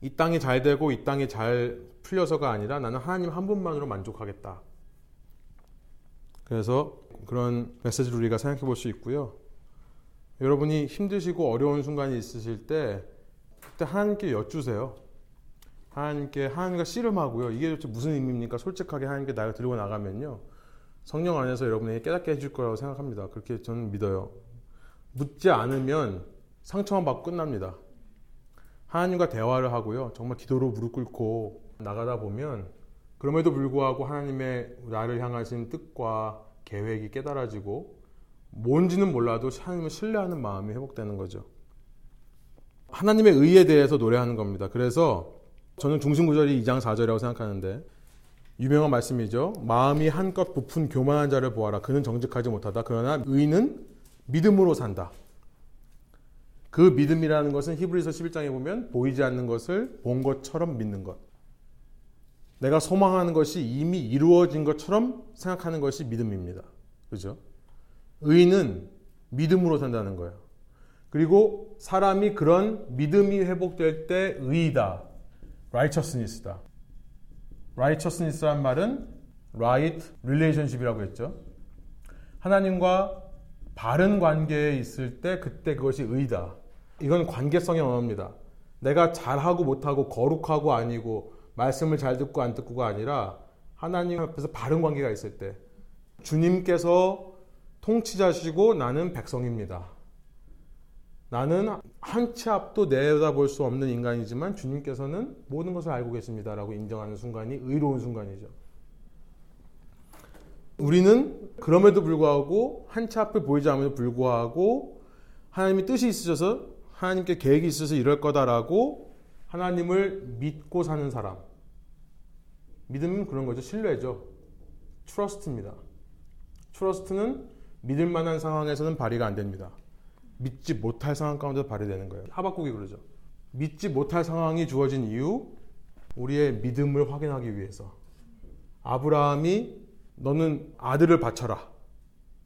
이 땅이 잘 되고 이 땅이 잘 풀려서가 아니라 나는 하나님 한 분만으로 만족하겠다. 그래서 그런 메시지를 우리가 생각해 볼 수 있고요. 여러분이 힘드시고 어려운 순간이 있으실 때 그때 하나님께 여쭈세요. 하나님께 하나님과 씨름하고요. 이게 무슨 의미입니까? 솔직하게 하나님께 나를 들고 나가면요. 성령 안에서 여러분에게 깨닫게 해줄 거라고 생각합니다. 그렇게 저는 믿어요. 묻지 않으면 상처만 받고 끝납니다. 하나님과 대화를 하고요. 정말 기도로 무릎 꿇고 나가다 보면 그럼에도 불구하고 하나님의 나를 향하신 뜻과 계획이 깨달아지고 뭔지는 몰라도 하나님을 신뢰하는 마음이 회복되는 거죠. 하나님의 의에 대해서 노래하는 겁니다. 그래서 저는 중심 구절이 2장 4절이라고 생각하는데 유명한 말씀이죠. 마음이 한껏 부푼 교만한 자를 보아라. 그는 정직하지 못하다. 그러나 의는 믿음으로 산다. 그 믿음이라는 것은 히브리서 11장에 보면 보이지 않는 것을 본 것처럼 믿는 것. 내가 소망하는 것이 이미 이루어진 것처럼 생각하는 것이 믿음입니다. 그죠? 의는 믿음으로 산다는 거예요. 그리고 사람이 그런 믿음이 회복될 때 의이다. righteousness다. righteousness란 말은 right relationship이라고 했죠. 하나님과 바른 관계에 있을 때 그때 그것이 의다. 이건 관계성의 언어입니다. 내가 잘하고 못하고 거룩하고 아니고 말씀을 잘 듣고 안 듣고가 아니라 하나님 앞에서 바른 관계가 있을 때 주님께서 통치자시고 나는 백성입니다. 나는 한 치 앞도 내다볼 수 없는 인간이지만 주님께서는 모든 것을 알고 계십니다라고 인정하는 순간이 의로운 순간이죠. 우리는 그럼에도 불구하고 한 치 앞을 보이지 않음에도 불구하고 하나님의 뜻이 있으셔서 하나님께 계획이 있어서 이럴 거다라고 하나님을 믿고 사는 사람. 믿음은 그런 거죠. 신뢰죠. 트러스트입니다. 트러스트는 믿을 만한 상황에서는 발휘가 안 됩니다. 믿지 못할 상황 가운데 발휘되는 거예요. 하박국이 그러죠. 믿지 못할 상황이 주어진 이유 우리의 믿음을 확인하기 위해서 아브라함이 너는 아들을 바쳐라.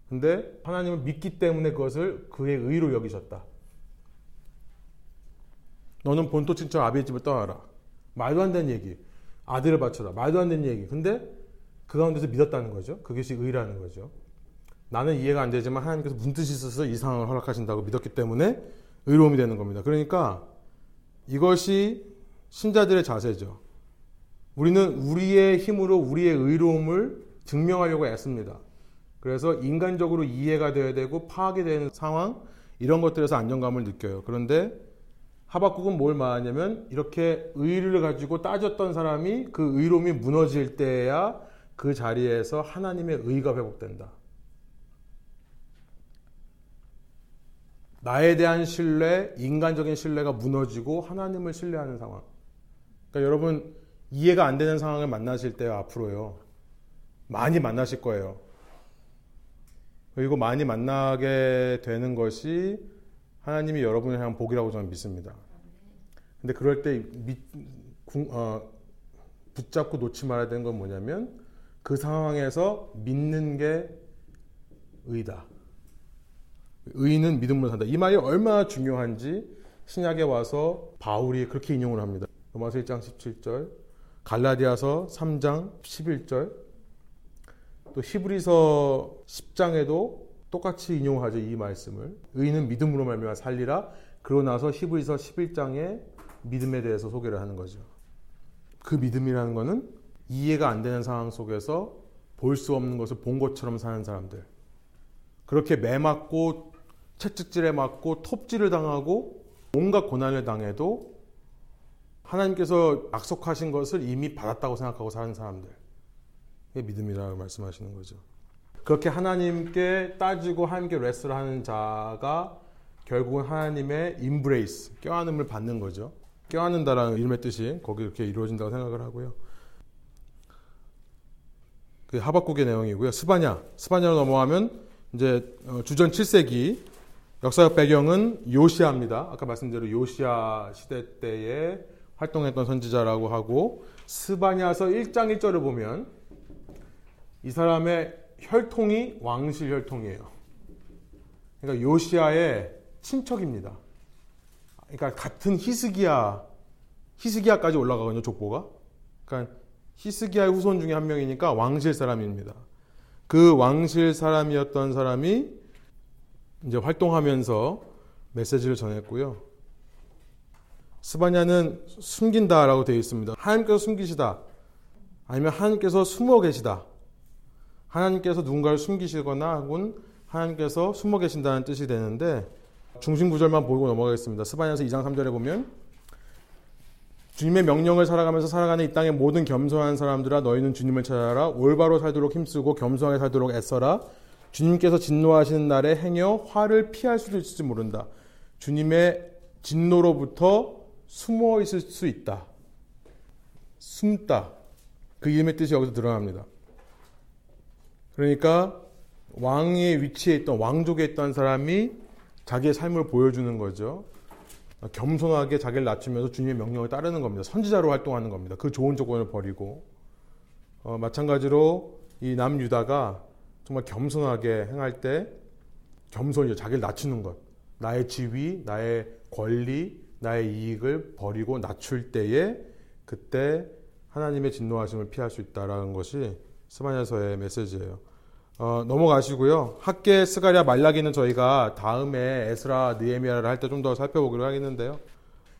근데 하나님을 믿기 때문에 그것을 그의 의로 여기셨다. 너는 본토 친척 아비의 집을 떠나라. 말도 안 되는 얘기. 아들을 바쳐라. 말도 안 되는 얘기. 근데 그 가운데서 믿었다는 거죠. 그것이 의라는 거죠. 나는 이해가 안 되지만 하나님께서 뜻이 있어서 이 상황을 허락하신다고 믿었기 때문에 의로움이 되는 겁니다. 그러니까 이것이 신자들의 자세죠. 우리는 우리의 힘으로 우리의 의로움을 증명하려고 애씁니다. 그래서 인간적으로 이해가 되어야 되고 파악이 되는 상황 이런 것들에서 안정감을 느껴요. 그런데 하박국은 뭘 말하냐면 이렇게 의를 가지고 따졌던 사람이 그 의로움이 무너질 때야 그 자리에서 하나님의 의가 회복된다. 나에 대한 신뢰, 인간적인 신뢰가 무너지고 하나님을 신뢰하는 상황. 그러니까 여러분 이해가 안 되는 상황을 만나실 때 앞으로요. 많이 만나실 거예요. 그리고 많이 만나게 되는 것이 하나님이 여러분을 향한 복이라고 저는 믿습니다. 근데 그럴 때 미, 어, 붙잡고 놓지 말아야 되는 건 뭐냐면 그 상황에서 믿는 게 의다. 의인은 믿음으로 산다. 이 말이 얼마나 중요한지 신약에 와서 바울이 그렇게 인용을 합니다. 로마서 1장 17절, 갈라디아서 3장 11절, 또 히브리서 10장에도 똑같이 인용하죠. 이 말씀을. 의인은 믿음으로 말미암아 살리라. 그러고 나서 히브리서 11장에 믿음에 대해서 소개를 하는 거죠. 그 믿음이라는 것은 이해가 안 되는 상황 속에서 볼 수 없는 것을 본 것처럼 사는 사람들. 그렇게 매맞고 채찍질에 맞고 톱질을 당하고 온갖 고난을 당해도 하나님께서 약속하신 것을 이미 받았다고 생각하고 사는 사람들. 그 믿음이라고 말씀하시는 거죠. 그렇게 하나님께 따지고 하나님께 wrestle을 하는 자가 결국은 하나님의 embrace, 껴안음을 받는 거죠. 껴안는다라는 이름의 뜻이 거기 이렇게 이루어진다고 생각을 하고요. 그 하박국의 내용이고요. 스바냐, 스바냐로 넘어가면 이제 어, 주전 7세기 역사적 배경은 요시아입니다. 아까 말씀대로 요시아 시대 때의 활동했던 선지자라고 하고 스바냐서 1장 1절을 보면 이 사람의 혈통이 왕실 혈통이에요. 그러니까 요시아의 친척입니다. 그러니까 같은 히스기야, 히스기야까지 올라가거든요, 족보가. 그러니까 히스기야의 후손 중에 한 명이니까 왕실 사람입니다. 그 왕실 사람이었던 사람이 이제 활동하면서 메시지를 전했고요. 스바냐는 숨긴다라고 되어 있습니다. 하나님께서 숨기시다. 아니면 하나님께서 숨어 계시다. 하나님께서 누군가를 숨기시거나 혹은 하나님께서 숨어 계신다는 뜻이 되는데 중심 구절만 보고 넘어가겠습니다. 스바냐서 2장 3절에 보면 주님의 명령을 살아가면서 살아가는 이 땅의 모든 겸손한 사람들아 너희는 주님을 찾아라 올바로 살도록 힘쓰고 겸손하게 살도록 애써라 주님께서 진노하시는 날에 행여 화를 피할 수도 있을지 모른다. 주님의 진노로부터 숨어 있을 수 있다. 숨다. 그 이름의 뜻이 여기서 드러납니다. 그러니까 왕의 위치에 있던 왕족에 있던 사람이 자기의 삶을 보여주는 거죠. 겸손하게 자기를 낮추면서 주님의 명령을 따르는 겁니다. 선지자로 활동하는 겁니다. 그 좋은 조건을 버리고 어, 마찬가지로 이 남유다가 정말 겸손하게 행할 때 겸손이죠. 자기를 낮추는 것. 나의 지위, 나의 권리, 나의 이익을 버리고 낮출 때에 그때 하나님의 진노하심을 피할 수 있다라는 것이 스바냐서의 메시지예요. 어, 넘어가시고요. 학계 스가랴 말라기는 저희가 다음에 에스라 느에미아를 할 때 좀 더 살펴보기로 하겠는데요.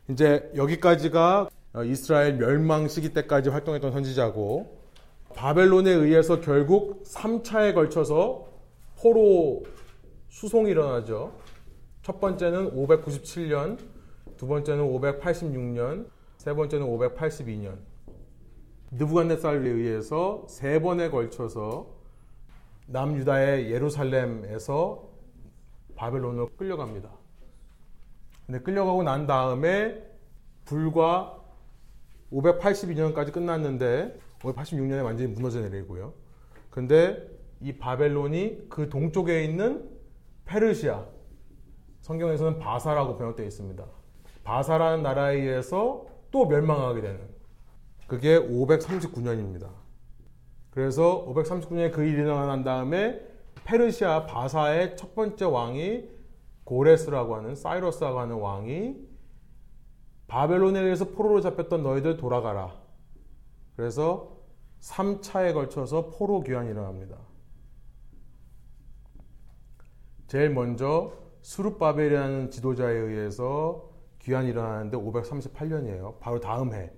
이제 여기까지가 이스라엘 멸망 시기 때까지 활동했던 선지자고 바벨론에 의해서 결국 3차에 걸쳐서 포로 수송이 일어나죠. 첫 번째는 597년, 두 번째는 586년, 세 번째는 582년. 느부갓네살에 의해서 세 번에 걸쳐서 남유다의 예루살렘에서 바벨론으로 끌려갑니다. 근데 끌려가고 난 다음에 불과 582년까지 끝났는데 586년에 완전히 무너져 내리고요. 근데 이 바벨론이 그 동쪽에 있는 페르시아 성경에서는 바사라고 번역되어 있습니다. 바사라는 나라에 의해서 또 멸망하게 되는 그게 539년입니다. 그래서 539년에 그 일이 일어난 다음에 페르시아 바사의 첫 번째 왕이 고레스라고 하는 사이러스라고 하는 왕이 바벨론에 의해서 포로로 잡혔던 너희들 돌아가라. 그래서 3차에 걸쳐서 포로 귀환이 일어납니다. 제일 먼저 수룹바벨이라는 지도자에 의해서 귀환이 일어나는데 538년이에요. 바로 다음 해.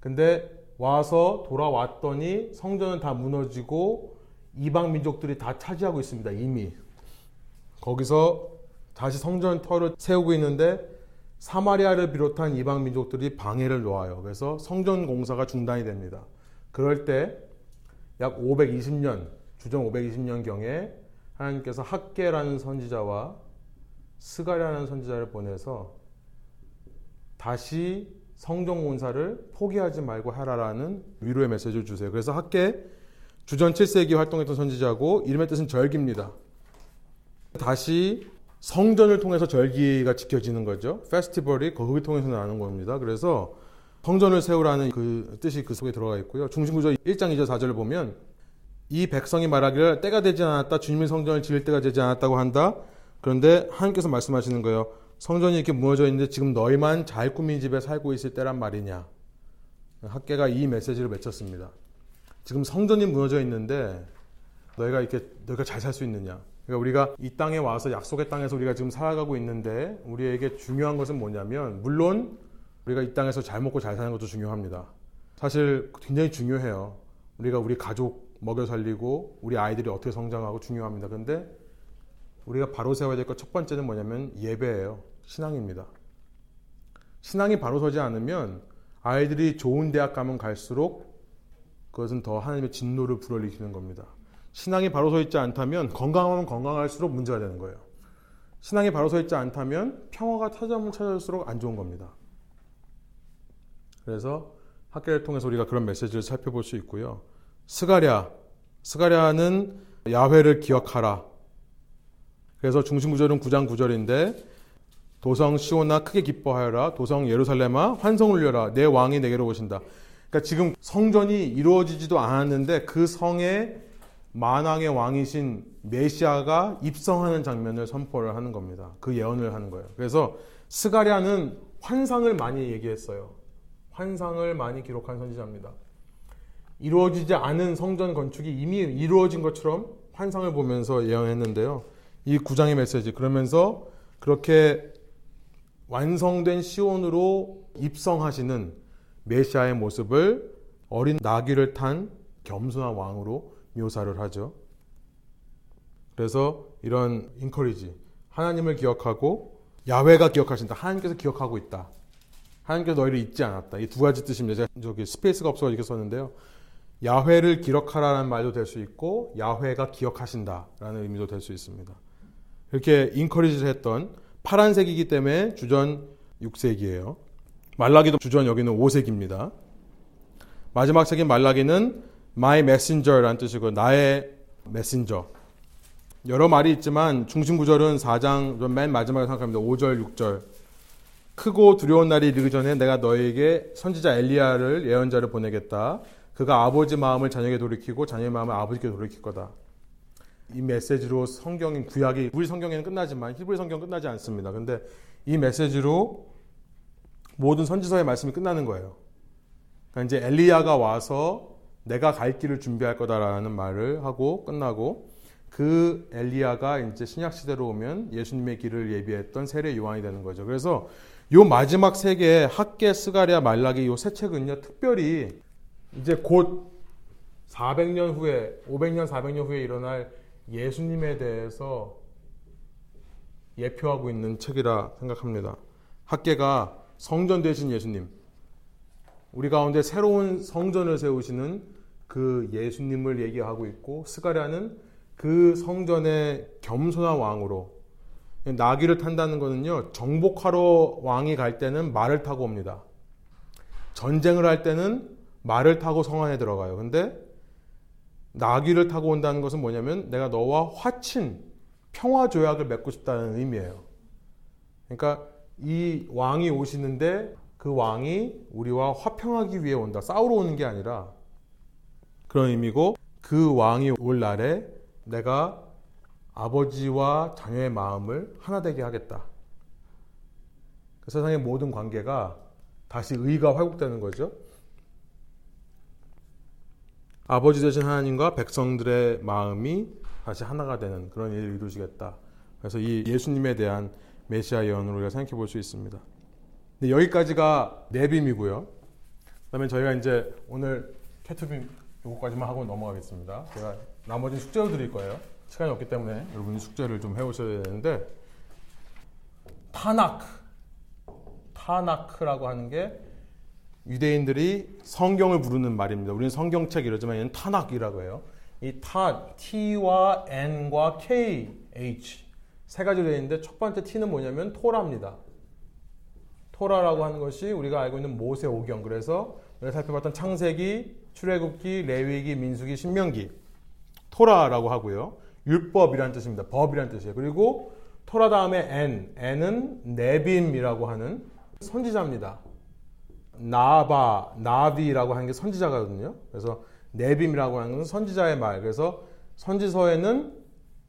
근데 와서 돌아왔더니 성전은 다 무너지고 이방 민족들이 다 차지하고 있습니다. 이미. 거기서 다시 성전 터를 세우고 있는데 사마리아를 비롯한 이방 민족들이 방해를 놓아요. 그래서 성전 공사가 중단이 됩니다. 그럴 때 약 520년, 주정 520년 경에 하나님께서 학계라는 선지자와 스가라는 선지자를 보내서 다시 성경 공사를 포기하지 말고 하라라는 위로의 메시지를 주세요. 그래서 학계 주전 7세기 활동했던 선지자고 이름의 뜻은 절기입니다. 다시 성전을 통해서 절기가 지켜지는 거죠. 페스티벌이 거기 통해서 나는 겁니다. 그래서 성전을 세우라는 그 뜻이 그 속에 들어가 있고요. 중심구조 1장 2절 4절을 보면 이 백성이 말하기를 때가 되지 않았다. 주님의 성전을 지을 때가 되지 않았다고 한다. 그런데 하나님께서 말씀하시는 거예요. 성전이 이렇게 무너져 있는데 지금 너희만 잘 꾸민 집에 살고 있을 때란 말이냐. 학계가 이 메시지를 맺혔습니다. 지금 성전이 무너져 있는데 너희가 이렇게 너희가 잘 살 수 있느냐. 그러니까 우리가 이 땅에 와서 약속의 땅에서 우리가 지금 살아가고 있는데 우리에게 중요한 것은 뭐냐면 물론 우리가 이 땅에서 잘 먹고 잘 사는 것도 중요합니다. 사실 굉장히 중요해요. 우리가 우리 가족 먹여 살리고 우리 아이들이 어떻게 성장하고 중요합니다. 근데 우리가 바로 세워야 될 것 첫 번째는 뭐냐면 예배예요. 신앙입니다. 신앙이 바로 서지 않으면 아이들이 좋은 대학 가면 갈수록 그것은 더 하나님의 진노를 불어일으키는 겁니다. 신앙이 바로 서 있지 않다면 건강하면 건강할수록 문제가 되는 거예요. 신앙이 바로 서 있지 않다면 평화가 찾아오면 찾아올수록 안 좋은 겁니다. 그래서 학계를 통해서 우리가 그런 메시지를 살펴볼 수 있고요. 스가랴, 스가랴는 야훼를 기억하라. 그래서 중심 구절은 9장 9절인데 도성 시온아 크게 기뻐하여라 도성 예루살렘아 환성 울려라 내 왕이 내게로 오신다. 그러니까 지금 성전이 이루어지지도 않았는데 그 성에 만왕의 왕이신 메시아가 입성하는 장면을 선포를 하는 겁니다. 그 예언을 하는 거예요. 그래서 스가랴는 환상을 많이 얘기했어요. 환상을 많이 기록한 선지자입니다. 이루어지지 않은 성전 건축이 이미 이루어진 것처럼 환상을 보면서 예언했는데요. 이 구장의 메시지 그러면서 그렇게 완성된 시온으로 입성하시는 메시아의 모습을 어린 나귀를 탄 겸손한 왕으로 묘사를 하죠. 그래서 이런 인커리지 하나님을 기억하고 야훼가 기억하신다. 하나님께서 기억하고 있다. 하나님께서 너희를 잊지 않았다. 이 두 가지 뜻입니다. 제가 저기 space가 없어서 이렇게 썼는데요. 야훼를 기억하라는 말도 될 수 있고 야훼가 기억하신다라는 의미도 될 수 있습니다. 이렇게 encourage를 했던 파란색이기 때문에 주전 6세기예요. 말라기도 주전 여기는 5세기입니다. 마지막 책인 말라기는 my messenger라는 뜻이고 나의 메신저. 여러 말이 있지만 중심 구절은 4장 맨 마지막에 생각합니다. 5절, 6절. 크고 두려운 날이 이르기 전에 내가 너에게 선지자 엘리야를 예언자를 보내겠다. 그가 아버지 마음을 자녀에게 돌이키고 자녀의 마음을 아버지께 돌이킬 거다. 이 메시지로 성경인 구약이 우리 성경에는 끝나지만 히브리 성경 끝나지 않습니다. 근데 이 메시지로 모든 선지서의 말씀이 끝나는 거예요. 그러니까 이제 엘리야가 와서 내가 갈 길을 준비할 거다라는 말을 하고 끝나고 그 엘리야가 이제 신약 시대로 오면 예수님의 길을 예비했던 세례 요한이 되는 거죠. 그래서 요 마지막 세 개의 학계 스가랴 말라기 요 세 책은요 특별히 이제 곧 400년 후에 500년 400년 후에 일어날 예수님에 대해서 예표하고 있는 책이라 생각합니다. 학계가 성전 되신 예수님, 우리 가운데 새로운 성전을 세우시는 그 예수님을 얘기하고 있고 스가랴는 그 성전의 겸손한 왕으로 나귀를 탄다는 것은요 정복하러 왕이 갈 때는 말을 타고 옵니다. 전쟁을 할 때는 말을 타고 성 안에 들어가요. 근데 나귀를 타고 온다는 것은 뭐냐면 내가 너와 화친 평화 조약을 맺고 싶다는 의미예요. 그러니까 이 왕이 오시는데 그 왕이 우리와 화평하기 위해 온다. 싸우러 오는 게 아니라 그런 의미고 그 왕이 올 날에 내가 아버지와 자녀의 마음을 하나 되게 하겠다. 그 세상의 모든 관계가 다시 의가 회복되는 거죠. 아버지 되신 하나님과 백성들의 마음이 다시 하나가 되는 그런 일을 이루시겠다. 그래서 이 예수님에 대한 메시아 예언으로 우리가 생각해 볼 수 있습니다. 여기까지가 내빔이고요. 그다음에 저희가 이제 오늘 캐투빔 요거까지만 하고 넘어가겠습니다. 제가 나머지 숙제를 드릴 거예요. 시간이 없기 때문에 여러분이 숙제를 좀 해오셔야 되는데 타나크 타나크라고 하는 게 유대인들이 성경을 부르는 말입니다. 우리는 성경책 이러지만 얘는 타낙이라고 해요. 이 타, T와 N과 K, H 세 가지로 되어 있는데 첫 번째 T는 뭐냐면 토라입니다. 토라라고 하는 것이 우리가 알고 있는 모세 오경. 그래서 우리가 살펴봤던 창세기, 출애굽기, 레위기, 민수기, 신명기. 토라라고 하고요. 율법이라는 뜻입니다. 법이라는 뜻이에요. 그리고 토라 다음에 N. N은 네빔이라고 하는 선지자입니다. 나바, 나비라고 하는 게 선지자거든요. 그래서 네빔이라고 하는 것은 선지자의 말. 그래서 선지서에는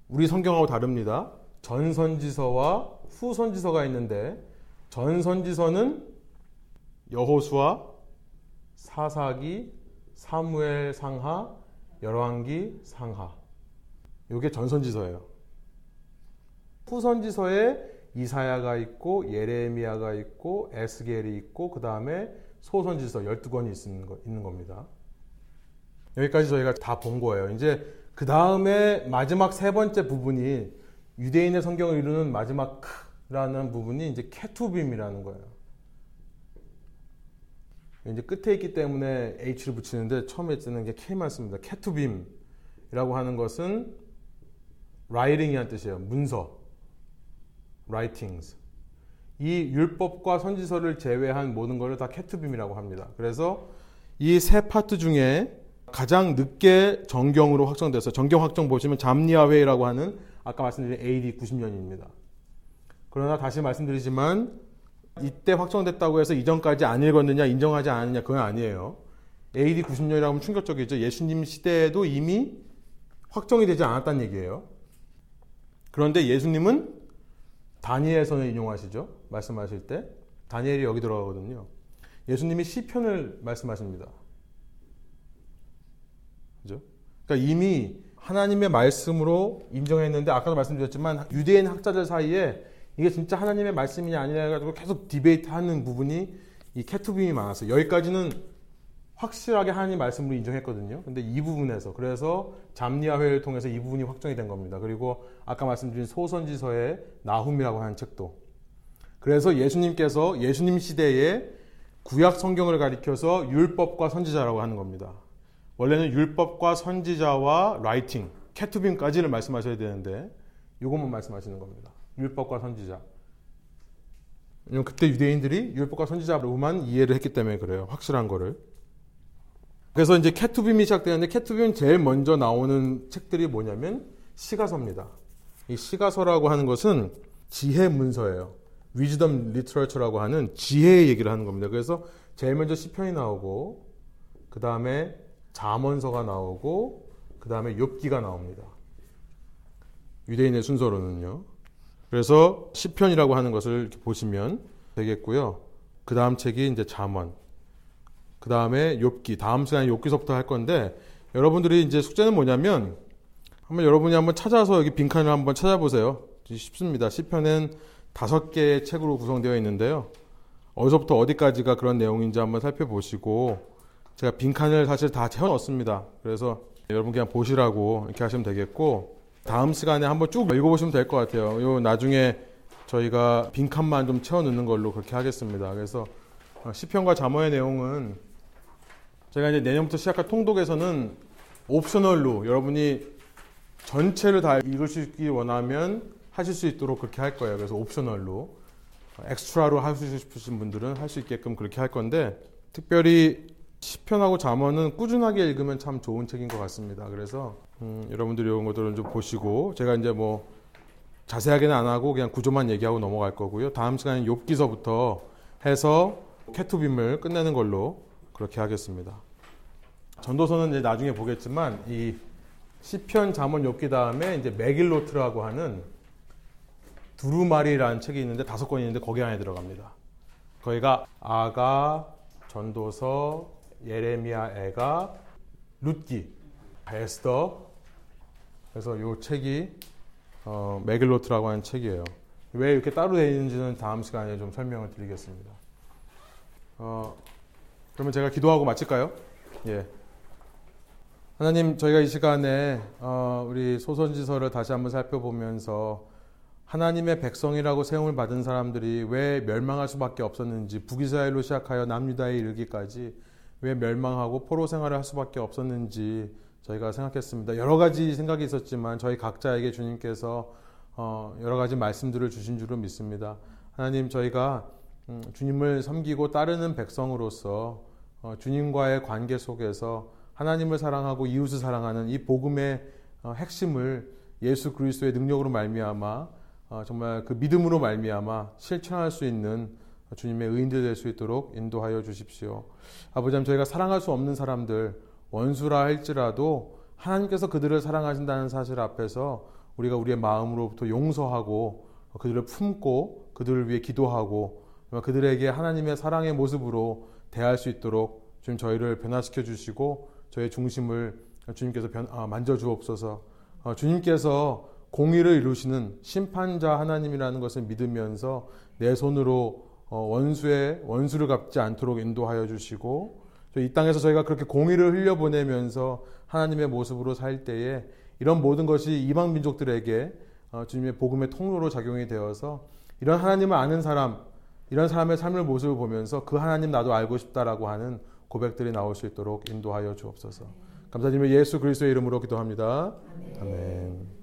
우리 성경하고 다릅니다. 전선지서와 후선지서가 있는데 전선지서는 여호수아, 사사기, 사무엘 상하, 열왕기 상하. 이게 전선지서예요. 후선지서에 이사야가 있고 예레미야가 있고 에스겔이 있고 그 다음에 소선지서 12권이 있는 겁니다. 여기까지 저희가 다 본 거예요. 이제 그 다음에 마지막 세 번째 부분이 유대인의 성경을 이루는 마지막 크라는 부분이 이제 케투빔이라는 거예요. 이제 끝에 있기 때문에 H를 붙이는데 처음에 쓰는 게 K만 씁니다. 케투빔이라고 하는 것은 writing이란 뜻이에요. 문서. writings. 이 율법과 선지서를 제외한 모든 것을 다 케투빔이라고 합니다. 그래서 이 세 파트 중에 가장 늦게 정경으로 확정돼서 정경 확정 보시면 잠니아회라고 하는 아까 말씀드린 AD 90년입니다. 그러나 다시 말씀드리지만 이때 확정됐다고 해서 이전까지 안 읽었느냐 인정하지 않느냐 그건 아니에요. AD 90년이라고 하면 충격적이죠. 예수님 시대에도 이미 확정이 되지 않았다는 얘기예요. 그런데 예수님은 다니엘서는 인용하시죠. 말씀하실 때 다니엘이 여기 들어가거든요. 예수님이 시편을 말씀하십니다. 그죠? 그러니까 이미 하나님의 말씀으로 인정했는데 아까도 말씀드렸지만 유대인 학자들 사이에 이게 진짜 하나님의 말씀이냐 아니냐 해가지고 계속 디베이트하는 부분이 이 캐투빔이 많았어요. 여기까지는 확실하게 하나님 말씀으로 인정했거든요. 근데 이 부분에서 그래서 잠리아 회를 통해서 이 부분이 확정이 된 겁니다. 그리고 아까 말씀드린 소선지서의 나훔이라고 하는 책도 그래서 예수님께서 예수님 시대에 구약 성경을 가리켜서 율법과 선지자라고 하는 겁니다. 원래는 율법과 선지자와 라이팅, 캐투빔까지를 말씀하셔야 되는데 이것만 말씀하시는 겁니다. 율법과 선지자. 왜냐면 그때 유대인들이 율법과 선지자로만 이해를 했기 때문에 그래요. 확실한 거를. 그래서 이제 캐투빔이 시작되는데 캐투빔 제일 먼저 나오는 책들이 뭐냐면 시가서입니다. 이 시가서라고 하는 것은 지혜 문서예요. 위즈덤 리터처라고 하는 지혜의 얘기를 하는 겁니다. 그래서 제일 먼저 시편이 나오고 그 다음에 잠언서가 나오고 그 다음에 욥기가 나옵니다. 유대인의 순서로는요. 그래서 시편이라고 하는 것을 보시면 되겠고요. 그 다음 책이 이제 잠언. 그 다음에 욥기. 다음 시간에 욥기서부터 할 건데 여러분들이 이제 숙제는 뭐냐면 한번 여러분이 한번 찾아서 여기 빈칸을 한번 찾아보세요. 쉽습니다. 시편은 다섯 개의 책으로 구성되어 있는데요. 어디서부터 어디까지가 그런 내용인지 한번 살펴보시고 제가 빈칸을 사실 다 채워 넣었습니다. 그래서 여러분 그냥 보시라고 이렇게 하시면 되겠고 다음 시간에 한번 쭉 읽어보시면 될 것 같아요. 요 나중에 저희가 빈칸만 좀 채워 넣는 걸로 그렇게 하겠습니다. 그래서 시편과 잠언의 내용은 제가 이제 내년부터 시작할 통독에서는 옵셔널로 여러분이 전체를 다 읽으시기 원하면 하실 수 있도록 그렇게 할 거예요. 그래서 옵셔널로 엑스트라로 하시고 싶으신 분들은 할 수 있게끔 그렇게 할 건데 특별히 시편하고 잠언은 꾸준하게 읽으면 참 좋은 책인 것 같습니다. 그래서 음, 여러분들이 이런 것들을 좀 보시고 제가 이제 뭐 자세하게는 안 하고 그냥 구조만 얘기하고 넘어갈 거고요. 다음 시간에 욥기서부터 해서 캐투빔을 끝내는 걸로 그렇게 하겠습니다. 전도서는 이제 나중에 보겠지만 이 시편, 잠언, 욥기 다음에 이제 메길로트라고 하는 두루마리라는 책이 있는데 다섯 권이 있는데 거기 안에 들어갑니다. 거기가 아가, 전도서, 예레미야, 애가, 룻기, 에스더. 그래서 이 책이 어, 메길로트라고 하는 책이에요. 왜 이렇게 따로 되어 있는지는 다음 시간에 좀 설명을 드리겠습니다. 어, 그러면 제가 기도하고 마칠까요? 예. 하나님, 저희가 이 시간에 어, 우리 소선지서를 다시 한번 살펴보면서 하나님의 백성이라고 세움을 받은 사람들이 왜 멸망할 수밖에 없었는지 북이스라엘로 시작하여 남유다에 이르기까지 왜 멸망하고 포로 생활을 할 수밖에 없었는지 저희가 생각했습니다. 여러 가지 생각이 있었지만 저희 각자에게 주님께서 어, 여러 가지 말씀들을 주신 줄로 믿습니다. 하나님 저희가 음, 주님을 섬기고 따르는 백성으로서 어, 주님과의 관계 속에서 하나님을 사랑하고 이웃을 사랑하는 이 복음의 어, 핵심을 예수 그리스도의 능력으로 말미암아 어, 정말 그 믿음으로 말미암아 실천할 수 있는 주님의 의인들 될 수 있도록 인도하여 주십시오. 아버지 저희가 사랑할 수 없는 사람들 원수라 할지라도 하나님께서 그들을 사랑하신다는 사실 앞에서 우리가 우리의 마음으로부터 용서하고 그들을 품고 그들을 위해 기도하고 그들에게 하나님의 사랑의 모습으로 대할 수 있도록 주님 저희를 변화시켜 주시고 저의 중심을 주님께서 변, 아, 만져 주옵소서. 어, 주님께서 공의를 이루시는 심판자 하나님이라는 것을 믿으면서 내 손으로 어, 원수의 원수를 갚지 않도록 인도하여 주시고 이 땅에서 저희가 그렇게 공의를 흘려보내면서 하나님의 모습으로 살 때에 이런 모든 것이 이방 민족들에게 어, 주님의 복음의 통로로 작용이 되어서 이런 하나님을 아는 사람, 이런 사람의 삶을 모습을 보면서 그 하나님 나도 알고 싶다라고 하는 고백들이 나올 수 있도록 인도하여 주옵소서. 감사드리며 예수 그리스도의 이름으로 기도합니다. 아멘. 아멘.